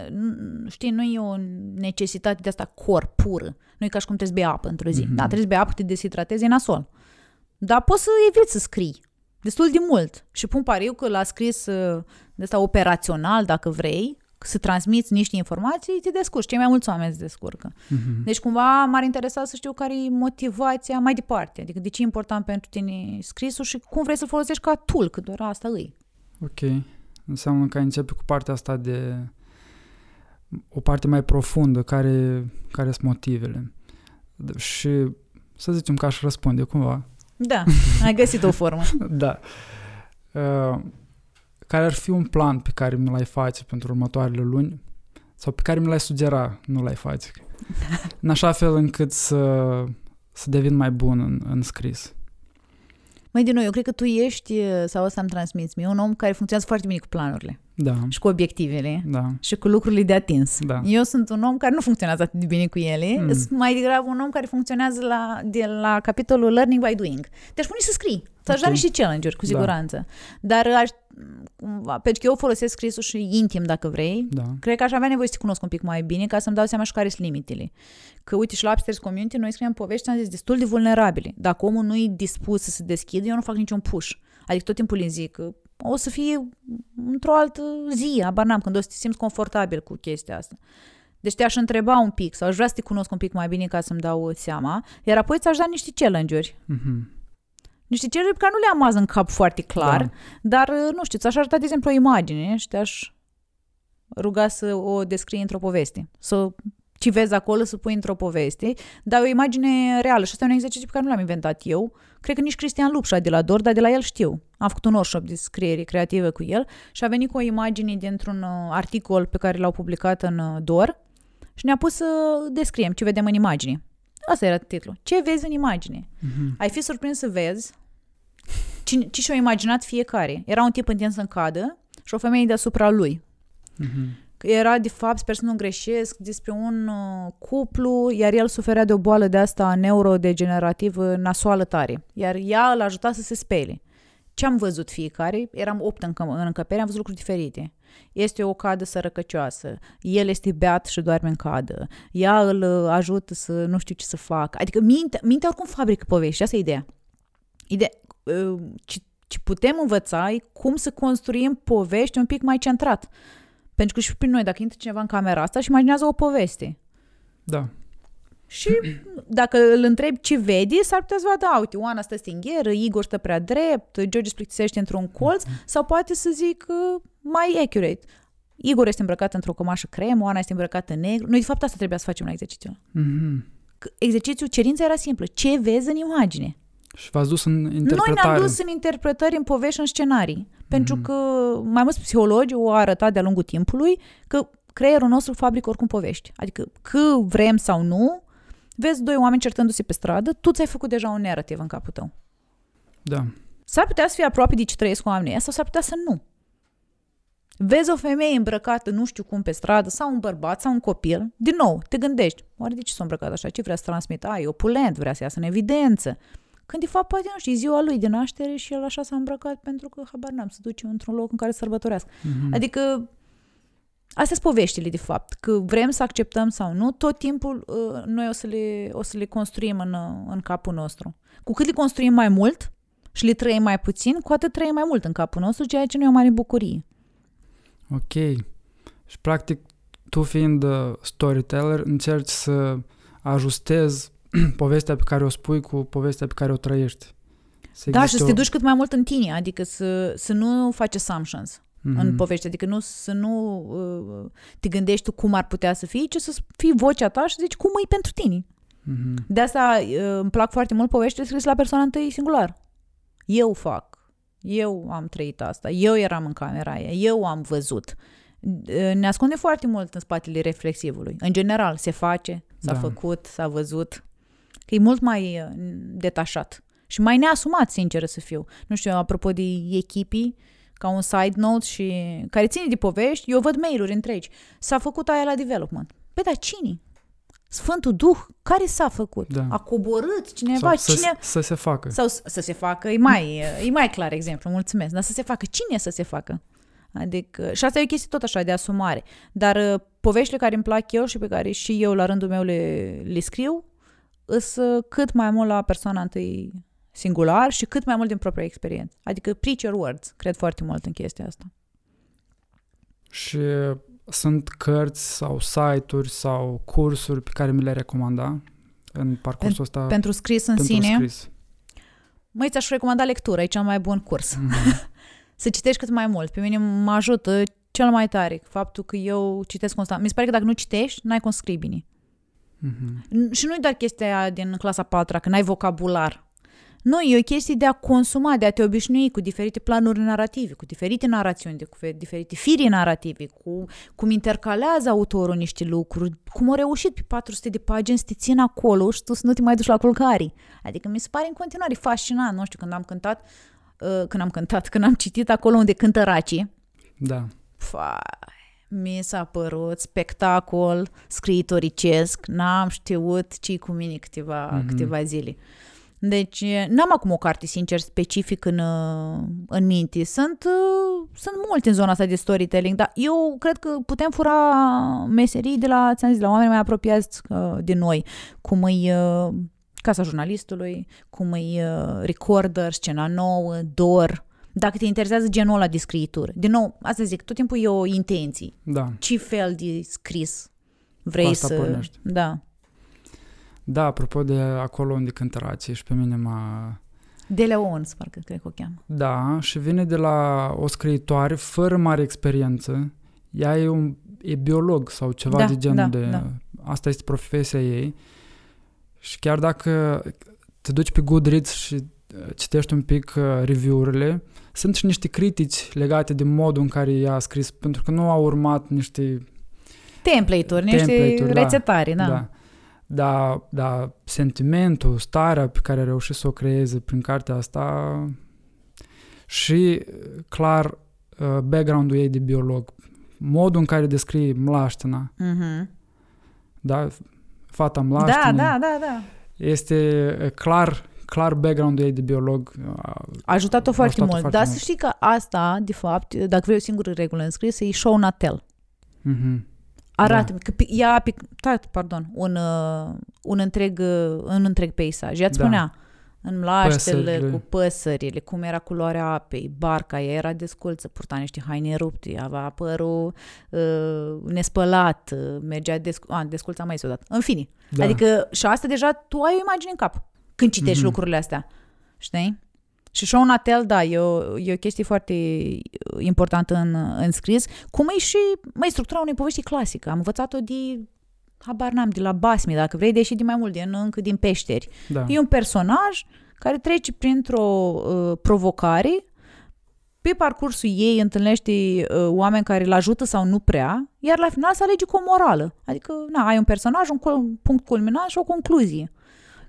știi, nu e o necesitate de asta cor pură. Nu e ca și cum trebuie să bei apă într-o zi. Mm-hmm. Da, trebuie să bei apă, te deshidratezi, e nasol. Dar poți să eviți să scrii destul de mult. Și pun pariu că l-a scris uh, de asta operațional, dacă vrei, să transmiți niște informații, te descurci. Cei mai mulți oameni se descurcă. Uh-huh. Deci cumva m-ar interesa să știu care e motivația mai departe. Adică de ce e important pentru tine scrisul și cum vrei să-l folosești ca tool, că doar asta îi. Ok. Înseamnă că începe cu partea asta de o parte mai profundă, care, care sunt motivele. Și să zicem că aș răspunde cumva. Da, ai găsit o formă. da. Uh, care ar fi un plan pe care mi l-ai face pentru următoarele luni sau pe care mi l-ai sugera, nu l-ai face, în așa fel încât să, să devin mai bun în, în scris. Mai din nou, eu cred că tu ești, sau asta îmi transmiți mie, un om care funcționează foarte bine cu planurile. Da. Și cu obiectivele. Da. Și cu lucrurile de atins. Da. Eu sunt un om care nu funcționează atât de bine cu ele. Mm. Sunt mai degrabă un om care funcționează la, de la capitolul learning by doing. Te-aș pune să scrii. Să-și okay. da niște challenge-uri, cu da. siguranță. Da. Dar aș, pentru că eu folosesc scrisul și intim, dacă vrei, da. cred că aș avea nevoie să te cunosc un pic mai bine ca să-mi dau seama și care sunt limitele. Că uite și la Upstairs Community noi scriem povești, am zis, destul de vulnerabile. Dacă omul nu e dispus să se deschidă, eu nu fac niciun push. Adică tot timpul îi zic că o să fie într-o altă zi, abar n-am, când o să te simți confortabil cu chestia asta. Deci te-aș întreba un pic sau aș vrea să te cunosc un pic mai bine ca să-mi dau seama, iar apoi ți-aș da niște challenge-uri. Mm-hmm. Niște challenge pe care nu le-am azi în cap foarte clar, da. dar, nu știu, ți-aș arăta, de exemplu, o imagine și te-aș ruga să o descrii într-o poveste. Să ci vezi acolo să pui într-o poveste, dar o imagine reală. Și asta e un exercițiu pe care nu l-am inventat eu. Cred că nici Cristian Lupșa de la Dor, dar de la el știu. Am făcut un workshop de scriere creativă cu el și a venit cu o imagine dintr-un uh, articol pe care l-au publicat în uh, Dor și ne-a pus să descriem ce vedem în imagine. Asta era titlul. Ce vezi în imagine? Mm-hmm. Ai fi surprins să vezi ce, ce și-a imaginat fiecare. Era un tip întins în cadă și o femeie deasupra lui. Mm-hmm era de fapt, sper să nu greșesc, despre un uh, cuplu, iar el suferea de o boală de asta neurodegenerativă nasoală tare, iar ea îl ajuta să se spele. Ce am văzut fiecare? Eram opt în, în încăpere, am văzut lucruri diferite. Este o cadă sărăcăcioasă, el este beat și doarme în cadă, ea îl uh, ajută să nu știu ce să facă. Adică mintea, mintea oricum fabrică povești, asta e ideea. Ide- uh, ce, ce putem învăța e cum să construim povești un pic mai centrat pentru că și prin noi, dacă intră cineva în camera asta și imaginează o poveste. Da. Și dacă îl întrebi ce vede, s-ar putea să vadă, uite, Oana stă stingheră, Igor stă prea drept, George se plictisește într-un colț, mm-hmm. sau poate să zic uh, mai accurate. Igor este îmbrăcat într-o cămașă cremă, Oana este îmbrăcată în negru. Noi, de fapt, asta trebuia să facem la exercițiu. Mm-hmm. Exercițiul, cerința era simplă. Ce vezi în imagine? Și v-ați dus în interpretare. Noi ne-am dus în interpretări, în povești, în scenarii. Mm-hmm. Pentru că mai mulți psihologi au arătat de-a lungul timpului că creierul nostru fabrică oricum povești. Adică că vrem sau nu, vezi doi oameni certându-se pe stradă, tu ți-ai făcut deja un narrativ în capul tău. Da. S-ar putea să fie aproape de ce trăiesc oamenii sau s-ar putea să nu. Vezi o femeie îmbrăcată nu știu cum pe stradă sau un bărbat sau un copil, din nou, te gândești, oare de ce s-a îmbrăcat așa? Ce vrea să transmită? A, e opulent, vrea să iasă în evidență. Când de fapt poate nu știi, ziua lui de naștere și el așa s-a îmbrăcat pentru că habar n-am, să duce într-un loc în care să sărbătorească. Mhm. Adică astea sunt poveștile de fapt, că vrem să acceptăm sau nu, tot timpul uh, noi o să le, o să le construim în, uh, în capul nostru. Cu cât le construim mai mult și le trăim mai puțin, cu atât trăim mai mult în capul nostru, ceea ce nu e o mare bucurie. Ok. Și practic, tu fiind uh, storyteller, încerci să ajustezi povestea pe care o spui cu povestea pe care o trăiești. Să Da, și existe să te o- duci cât mai mult în tine, adică să, să nu faci assumptions Mhm. în poveste, adică nu, să nu uh, te gândești tu cum ar putea să fie, ci să fii vocea ta și zici cum e pentru tine. Mhm. De asta uh, îmi plac foarte mult poveștile scrise la persoana întâi singular. Eu fac. Eu am trăit asta. Eu eram în camera aia. Eu am văzut. Uh, Ne ascunde foarte mult în spatele reflexivului. În general, se face, s-a Da. făcut, s-a văzut. Că e mult mai uh, detașat. Și mai neasumat, sincer să fiu. Nu știu, apropo de echipii, ca un side note și care ține de povești, eu văd mail-uri întregi. S-a făcut aia la development. Păi dar cine? Sfântul Duh, care s-a făcut? Da. A coborât cineva? Sau cine... să, să se facă. Sau s- să se facă, e mai, e mai clar exemplu, mulțumesc, dar să se facă, cine să se facă? Adică, și asta e o chestie tot așa de asumare. Dar uh, poveștile care îmi plac eu și pe care și eu la rândul meu le, le scriu, îs uh, cât mai mult la persoana întâi singular și cât mai mult din propria experiență. Adică preach your words, cred foarte mult în chestia asta. Și sunt cărți sau site-uri sau cursuri pe care mi le recomanda în parcursul ăsta Pentru scris în pentru sine, scris. măi, ți-aș recomanda lectura, e cel mai bun curs. Mhm. să citești cât mai mult. Pe mine mă ajută cel mai tare faptul că eu citesc constant. Mi se pare că dacă nu citești, n-ai cum să scrii bine. Mhm. N- Și nu e doar chestia aia din clasa 4 că n-ai vocabular. Nu, e o chestie de a consuma, de a te obișnui cu diferite planuri narrative, cu diferite narațiuni, de, cu fe- diferite firi narrative, cu cum intercalează autorul niște lucruri, cum a reușit pe 400 de pagini să te țină acolo și tu să nu te mai duci la culcare. Adică mi se pare în continuare fascinant, nu știu, când am cântat, uh, când am cântat, când am citit acolo unde cântă racii, Da. Fai, mi s-a părut spectacol scriitoricesc, n-am știut ce cu mine câteva, Mhm. mm-hmm. câteva zile. Deci, n-am acum o carte, sincer, specific în, uh, în minte. Sunt, uh, sunt multe în zona asta de storytelling, dar eu cred că putem fura meserii de la, ți-am zis, de la oameni mai apropiați uh, de noi, cum e uh, Casa Jurnalistului, cum e uh, Recorder, Scena Nouă, Dor, dacă te interesează genul ăla de scriitură. Din nou, asta zic, tot timpul e o intenție. Da. Ce fel de scris vrei asta să... pornești. Da. Da, apropo de acolo unde cântă rații și pe mine m-a... De Leons, parcă cred că o cheamă. Da, și vine de la o scriitoare fără mare experiență. Ea e, un, e biolog sau ceva Da, de genul da, de... da. Asta este profesia ei. Și chiar dacă te duci pe Goodreads și uh, citești un pic uh, review-urile, sunt și niște critici legate de modul în care ea a scris, pentru că nu a urmat niște Template-uri, niște Template-uri, da. rețetare, da. Da. Da, da, sentimentul, starea pe care a reușit să o creeze prin cartea asta și, clar, uh, background-ul ei de biolog, modul în care descrie mlaștina, Mhm. da, fata mlaștinii, Da, da, da, da. este uh, clar, clar background-ul ei de biolog. uh, A ajutat-o foarte ajutat-o mult. foarte Dar mult. să știi că asta, de fapt, dacă vrei o singură regulă în scris, e show not tell. Mhm. Arată că pi- ea, pic, da, pardon, un, uh, un, întreg, uh, un întreg peisaj. Ea îți Da. spunea în mlaștele Păsările. cu păsările, cum era culoarea apei, barca, ea era desculță, purta niște haine rupte, avea părul uh, nespălat, uh, mergea descu- a, desculța mai odată. În fine, Da. Adică și asta deja tu ai o imagine în cap când citești Mhm. lucrurile astea. Știi? Și show not tell, da, e o, e o chestie foarte importantă în, în scris. Cum e și, mai structura unei povești clasică. Am învățat-o de, habar n-am, de la basmi, dacă vrei, deși de mai mult, din, încă din peșteri. da. E un personaj care trece printr-o uh, provocare, pe parcursul ei întâlnește uh, oameni care îl ajută sau nu prea, iar la final se alege cu o morală. Adică, na, ai un personaj, un, cul- un punct culminant și o concluzie.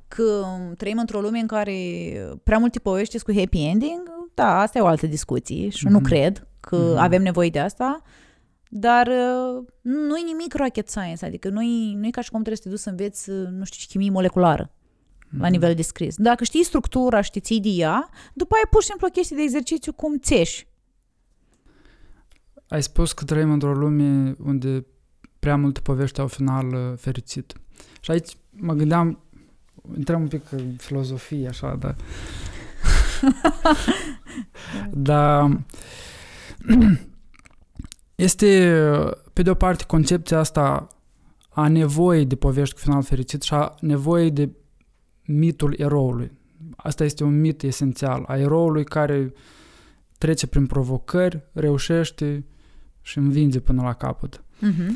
Că trăim într-o lume în care prea multe povești cu happy ending, da, asta e o altă discuție și mm-hmm. nu cred că mm-hmm. avem nevoie de asta, dar uh, nu e nimic rocket science, adică nu e, nu e ca și cum trebuie să te duci să înveți, uh, nu știu, chimie moleculară mm-hmm. la nivel de scris. Dacă știi structura, știi, ții de ea, după aia pur și simplu o chestie de exercițiu cum țești. Ai spus că trăim într-o lume unde prea multe povești au final uh, fericit. Și aici mă gândeam, intrăm un pic în filozofie, așa, dar... dar este, pe de o parte, concepția asta a nevoii de povești cu final fericit și a nevoii de mitul eroului. Asta este un mit esențial a eroului care trece prin provocări, reușește și învinge până la capăt. Uh-huh.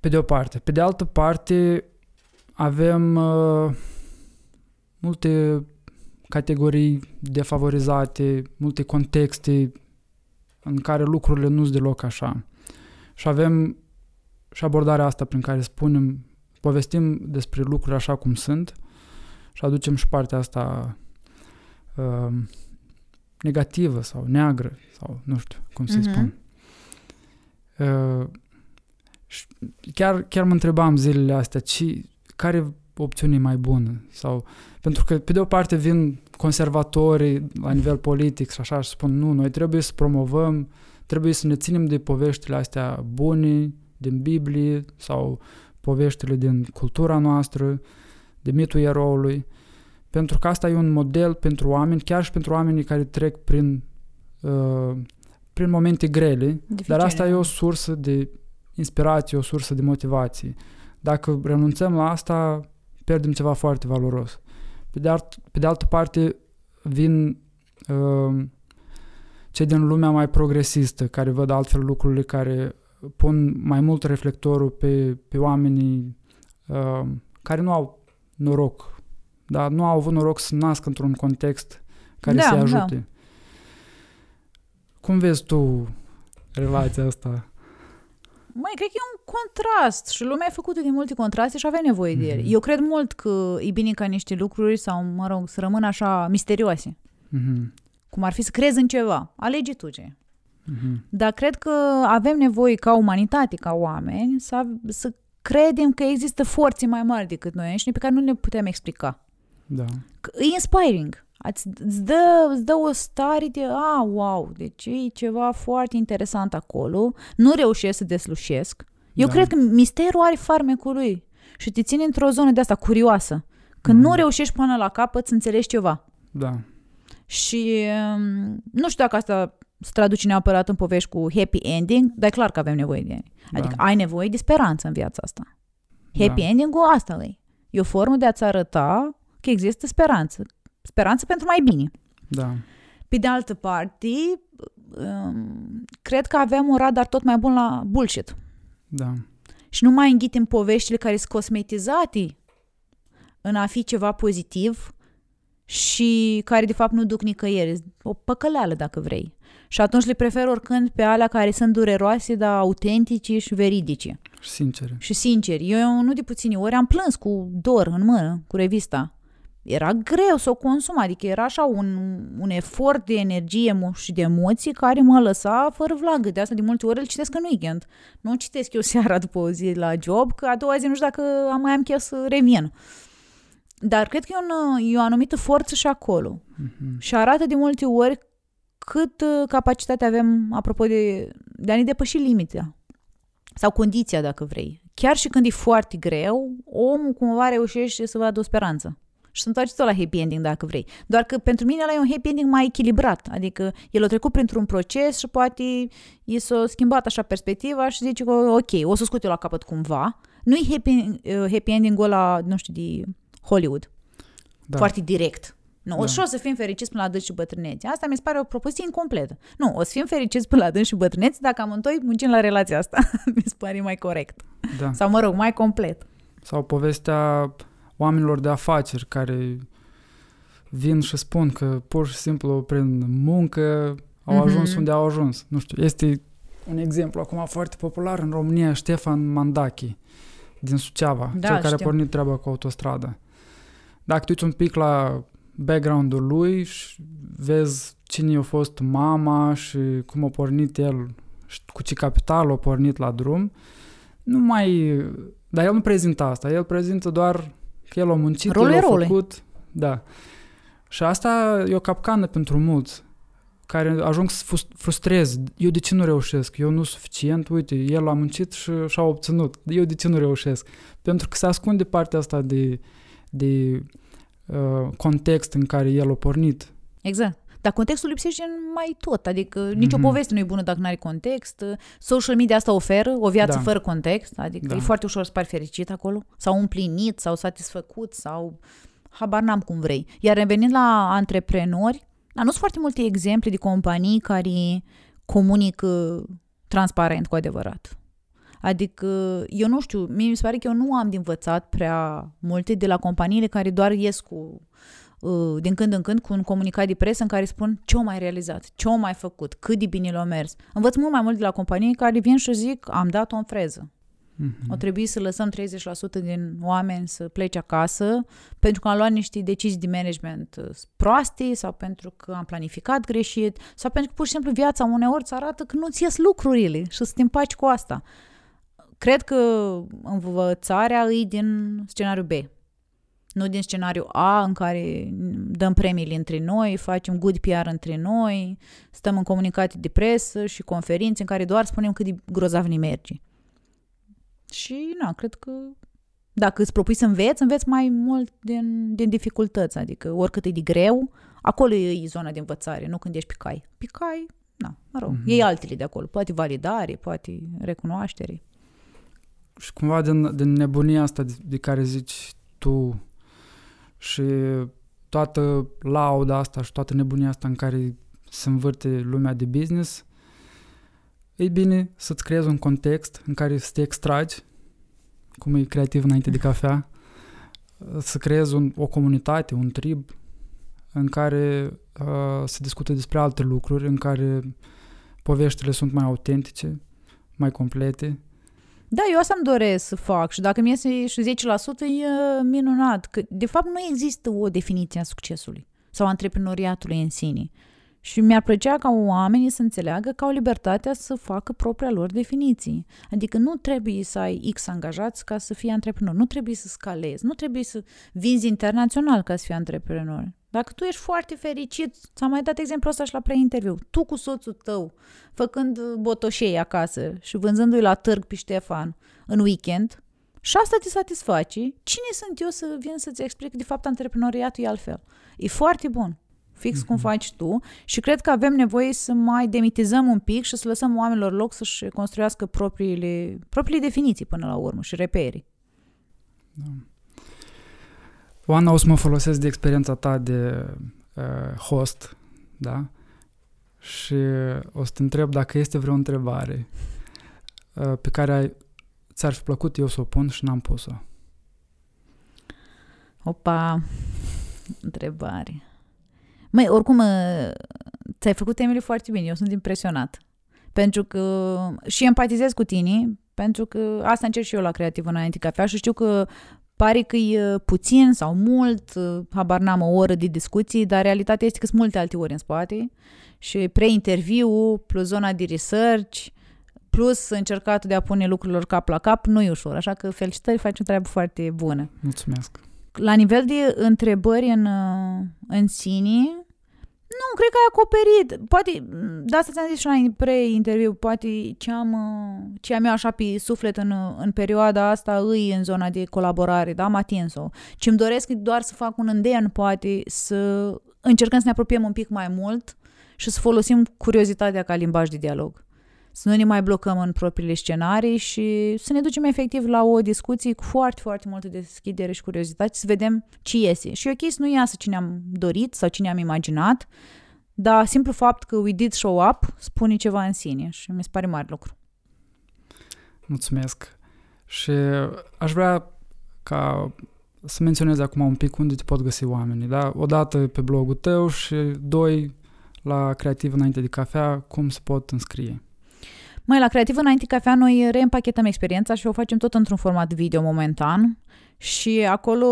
Pe de o parte. Pe de altă parte, avem uh, multe categorii defavorizate, multe contexte în care lucrurile nu sunt deloc așa. Și avem și abordarea asta prin care spunem, povestim despre lucruri așa cum sunt și aducem și partea asta uh, negativă sau neagră sau nu știu cum să-i uh-huh. spun. Uh, și chiar, chiar mă întrebam zilele astea, ci, care opțiune e mai bună? Sau, pentru că, pe de o parte, vin conservatorii la nivel politic și așa și spun, nu, noi trebuie să promovăm, trebuie să ne ținem de poveștile astea bune din Biblie sau poveștile din cultura noastră, de mitul eroului, pentru că asta e un model pentru oameni, chiar și pentru oamenii care trec prin, uh, prin momente grele, Dificile. dar asta e o sursă de inspirație, o sursă de motivație. Dacă renunțăm la asta, pierdem ceva foarte valoros. Pe de, alt, pe de altă parte, vin uh, cei din lumea mai progresistă, care văd altfel lucrurile, care pun mai mult reflectorul pe, pe oamenii uh, care nu au noroc, dar nu au avut noroc să nască într-un context care da, să-i da. ajute. Da. Cum vezi tu relația asta? Mai cred că e un contrast și lumea e făcută din multe contraste și avea nevoie mm-hmm. de ele. Mhm. Eu cred mult că e bine ca niște lucruri sau, mă rog, să rămână așa misterioase. Mm-hmm. Cum ar fi să crezi în ceva. Alege tu ce. Mm-hmm. Dar cred că avem nevoie ca umanitate, ca oameni, să, să credem că există forțe mai mari decât noi și pe care nu le putem explica. Da. E inspiring. Îți, îți, dă, îți dă o stare de, a, wow, deci e ceva foarte interesant acolo, nu reușesc să deslușesc. Eu da. cred că misterul are farmecul lui și te ține într-o zonă de asta curioasă. Când mm. nu reușești până la capăt să înțelegi ceva. Da. Și um, nu știu dacă asta se traduce neapărat în povești cu happy ending, dar e clar că avem nevoie de ele. Da. Adică ai nevoie de speranță în viața asta. Happy da. ending-ul asta e. E o formă de a-ți arăta că există speranță, speranță pentru mai bine. Da. Pe de altă parte, um, cred că avem un radar tot mai bun la bullshit. Da. Și nu mai înghitem poveștile care sunt cosmetizate în a fi ceva pozitiv și care de fapt nu duc nicăieri. O păcăleală, dacă vrei. Și atunci le prefer oricând pe alea care sunt dureroase, dar autentice și veridice. Și sincere. Și sinceri. Eu nu de puține ori am plâns cu dor în mână, cu revista era greu să o consum, adică era așa un, un efort de energie și de emoții care mă lăsa fără vlagă. De asta de multe ori îl citesc în weekend. Nu citesc eu seara după o zi la job, că a doua zi nu știu dacă am mai am chef să revin. Dar cred că e, un, e o anumită forță și acolo. Mm-hmm. Și arată de multe ori cât uh, capacitate avem, apropo de, de a ne depăși limita. Sau condiția, dacă vrei. Chiar și când e foarte greu, omul cumva reușește să vadă o speranță și să întoarce tot la happy ending dacă vrei. Doar că pentru mine ăla e un happy ending mai echilibrat, adică el a trecut printr-un proces și poate i s-a schimbat așa perspectiva și zice că ok, o să scot eu la capăt cumva. Nu e happy, uh, happy ending-ul ăla, nu știu, de Hollywood. Da. Foarte direct. Nu, da. o, și o să fim fericiți până la dâns și bătrâneți. Asta mi se pare o propoziție incompletă. Nu, o să fim fericiți până la dâns și bătrâneți dacă amândoi muncim la relația asta. mi se pare mai corect. Da. Sau, mă rog, mai complet. Sau povestea oamenilor de afaceri care vin și spun că pur și simplu prin muncă au mm-hmm. ajuns unde au ajuns. Nu știu, este un exemplu acum foarte popular în România, Ștefan Mandachi, din Suceava, Da, cel care știu. a pornit treaba cu autostrada. Dacă te uiți un pic la background-ul lui și vezi cine a fost mama și cum a pornit el și cu ce capital a pornit la drum, nu mai... Dar el nu prezintă asta, el prezintă doar că el a muncit, Rolul el a eroului. făcut... Da. Și asta e o capcană pentru mulți care ajung să frus- frustrez. Eu de ce nu reușesc? Eu nu sunt suficient. Uite, el a muncit și și-a obținut. Eu de ce nu reușesc? Pentru că se ascunde partea asta de, de uh, context în care el a pornit. Exact. Dar contextul lipsește în mai tot, adică nicio Mhm. poveste nu e bună dacă nu are context. Social media asta oferă o viață Da. fără context, adică Da. e foarte ușor să pari fericit acolo, sau împlinit, sau satisfăcut, sau habar n-am cum vrei. Iar revenind la antreprenori, dar nu sunt foarte multe exemple de companii care comunică transparent cu adevărat. Adică, eu nu știu, mie mi se pare că eu nu am de învățat prea multe de la companiile care doar ies cu uh, din când în când cu un comunicat de presă în care spun ce au mai realizat, ce au mai făcut, cât de bine l-au mers. Învăț mult mai mult de la companii care vin și zic am dat-o în freză. Mm-hmm. O trebuie să lăsăm 30% din oameni să plece acasă pentru că am luat niște decizii de management uh, proaste sau pentru că am planificat greșit sau pentru că pur și simplu viața uneori îți arată că nu-ți ies lucrurile și să te împaci cu asta. Cred că învățarea e din scenariul B. Nu din scenariul A în care dăm premiile între noi, facem good PR între noi, stăm în comunicate de presă și conferințe în care doar spunem cât de grozav ne merge. Și, na, cred că dacă îți propui să înveți, înveți mai mult din, din dificultăți, adică oricât e de greu, acolo e zona de învățare, nu când ești pe cai. Pe cai, na, mă rog, mm-hmm. iei altele de acolo, poate validare, poate recunoaștere. Și cumva din, din nebunia asta de, de care zici tu și toată lauda asta și toată nebunia asta în care se învârte lumea de business, e bine să-ți creezi un context în care să te extragi, cum e creativ înainte de cafea, să creezi un, o comunitate, un trib în care uh, se discută despre alte lucruri, în care poveștile sunt mai autentice, mai complete. Da, eu asta îmi doresc să fac și dacă mi iese și 10% e minunat. Că, de fapt, nu există o definiție a succesului sau a antreprenoriatului în sine. Și mi-ar plăcea ca oamenii să înțeleagă că au libertatea să facă propria lor definiție. Adică nu trebuie să ai X angajați ca să fii antreprenor, nu trebuie să scalezi, nu trebuie să vinzi internațional ca să fii antreprenor. Dacă tu ești foarte fericit, ți-am mai dat exemplu ăsta și la preinterviu, tu cu soțul tău, făcând botoșei acasă și vânzându-i la târg pe Ștefan în weekend, și asta te satisface, cine sunt eu să vin să-ți explic că de fapt antreprenoriatul e altfel? E foarte bun fix mm-hmm. cum faci tu și cred că avem nevoie să mai demitizăm un pic și să lăsăm oamenilor loc să-și construiască propriile, propriile definiții până la urmă și reperi. Da. Oana, o să mă folosesc de experiența ta de uh, host, da? Și o să te întreb dacă este vreo întrebare uh, pe care ai, ți-ar fi plăcut eu să o pun și n-am pus-o. Opa, întrebare. Măi, oricum, uh, ți-ai făcut temele foarte bine, eu sunt impresionat. Pentru că și empatizez cu tine, pentru că asta încerc și eu la Creativ înainte cafea și știu că pare că e puțin sau mult, uh, habar n-am o oră de discuții, dar realitatea este că sunt multe alte ori în spate și pre-interviu plus zona de research plus încercatul de a pune lucrurilor cap la cap nu e ușor, așa că felicitări, faci o treabă foarte bună. Mulțumesc. La nivel de întrebări în, uh, în sine, nu, cred că ai acoperit. Poate, de asta ți-am zis și la pre-interviu, poate ce am, uh, ce am eu așa pe suflet în, uh, în perioada asta îi în zona de colaborare, da, am atins-o. Ce îmi doresc e doar să fac un îndemn, poate, să încercăm să ne apropiem un pic mai mult și să folosim curiozitatea ca limbaj de dialog să nu ne mai blocăm în propriile scenarii și să ne ducem efectiv la o discuție cu foarte, foarte multă deschidere și curiozitate, să vedem ce iese. Și e ok să nu iasă cine am dorit sau cine am imaginat, dar simplu fapt că we did show up spune ceva în sine și mi se pare mare lucru. Mulțumesc. Și aș vrea ca să menționez acum un pic unde te pot găsi oamenii, da? Odată pe blogul tău și doi la Creativ înainte de cafea, cum se pot înscrie. Mai la Creativ înainte cafea noi reîmpachetăm experiența și o facem tot într-un format video momentan și acolo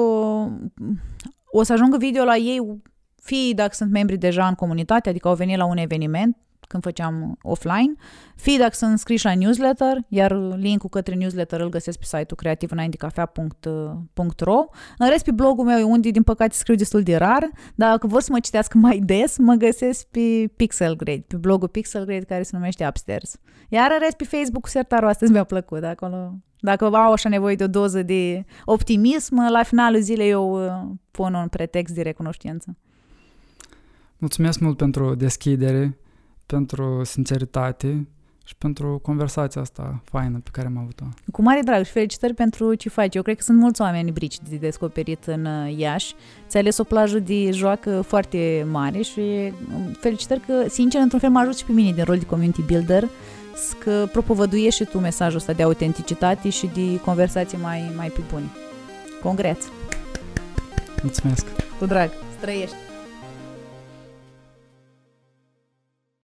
o să ajungă video la ei fie dacă sunt membri deja în comunitate, adică au venit la un eveniment, când făceam offline, fie dacă sunt scriși la newsletter, iar linkul către newsletter îl găsesc pe site-ul creativînainticafea.ro. În rest, pe blogul meu, unde din păcate scriu destul de rar, dar dacă vor să mă citească mai des, mă găsesc pe Pixel Grade, pe blogul Pixel Grade care se numește Upstairs. Iar în rest, pe Facebook, sertarul astăzi mi-a plăcut, acolo dacă au așa nevoie de o doză de optimism, la finalul zilei eu uh, pun un pretext de recunoștință. Mulțumesc mult pentru deschidere, pentru sinceritate și pentru conversația asta faină pe care am avut-o. Cu mare drag și felicitări pentru ce faci. Eu cred că sunt mulți oameni brici de descoperit în uh, Iași. Ți-ai ales o plajă de joacă foarte mare și um, felicitări că, sincer, într-un fel mă ajut și pe mine din rol de community builder că propovăduiești și tu mesajul ăsta de autenticitate și de conversații mai, mai pe bune. Congreț! Mulțumesc! Cu drag! Străiești!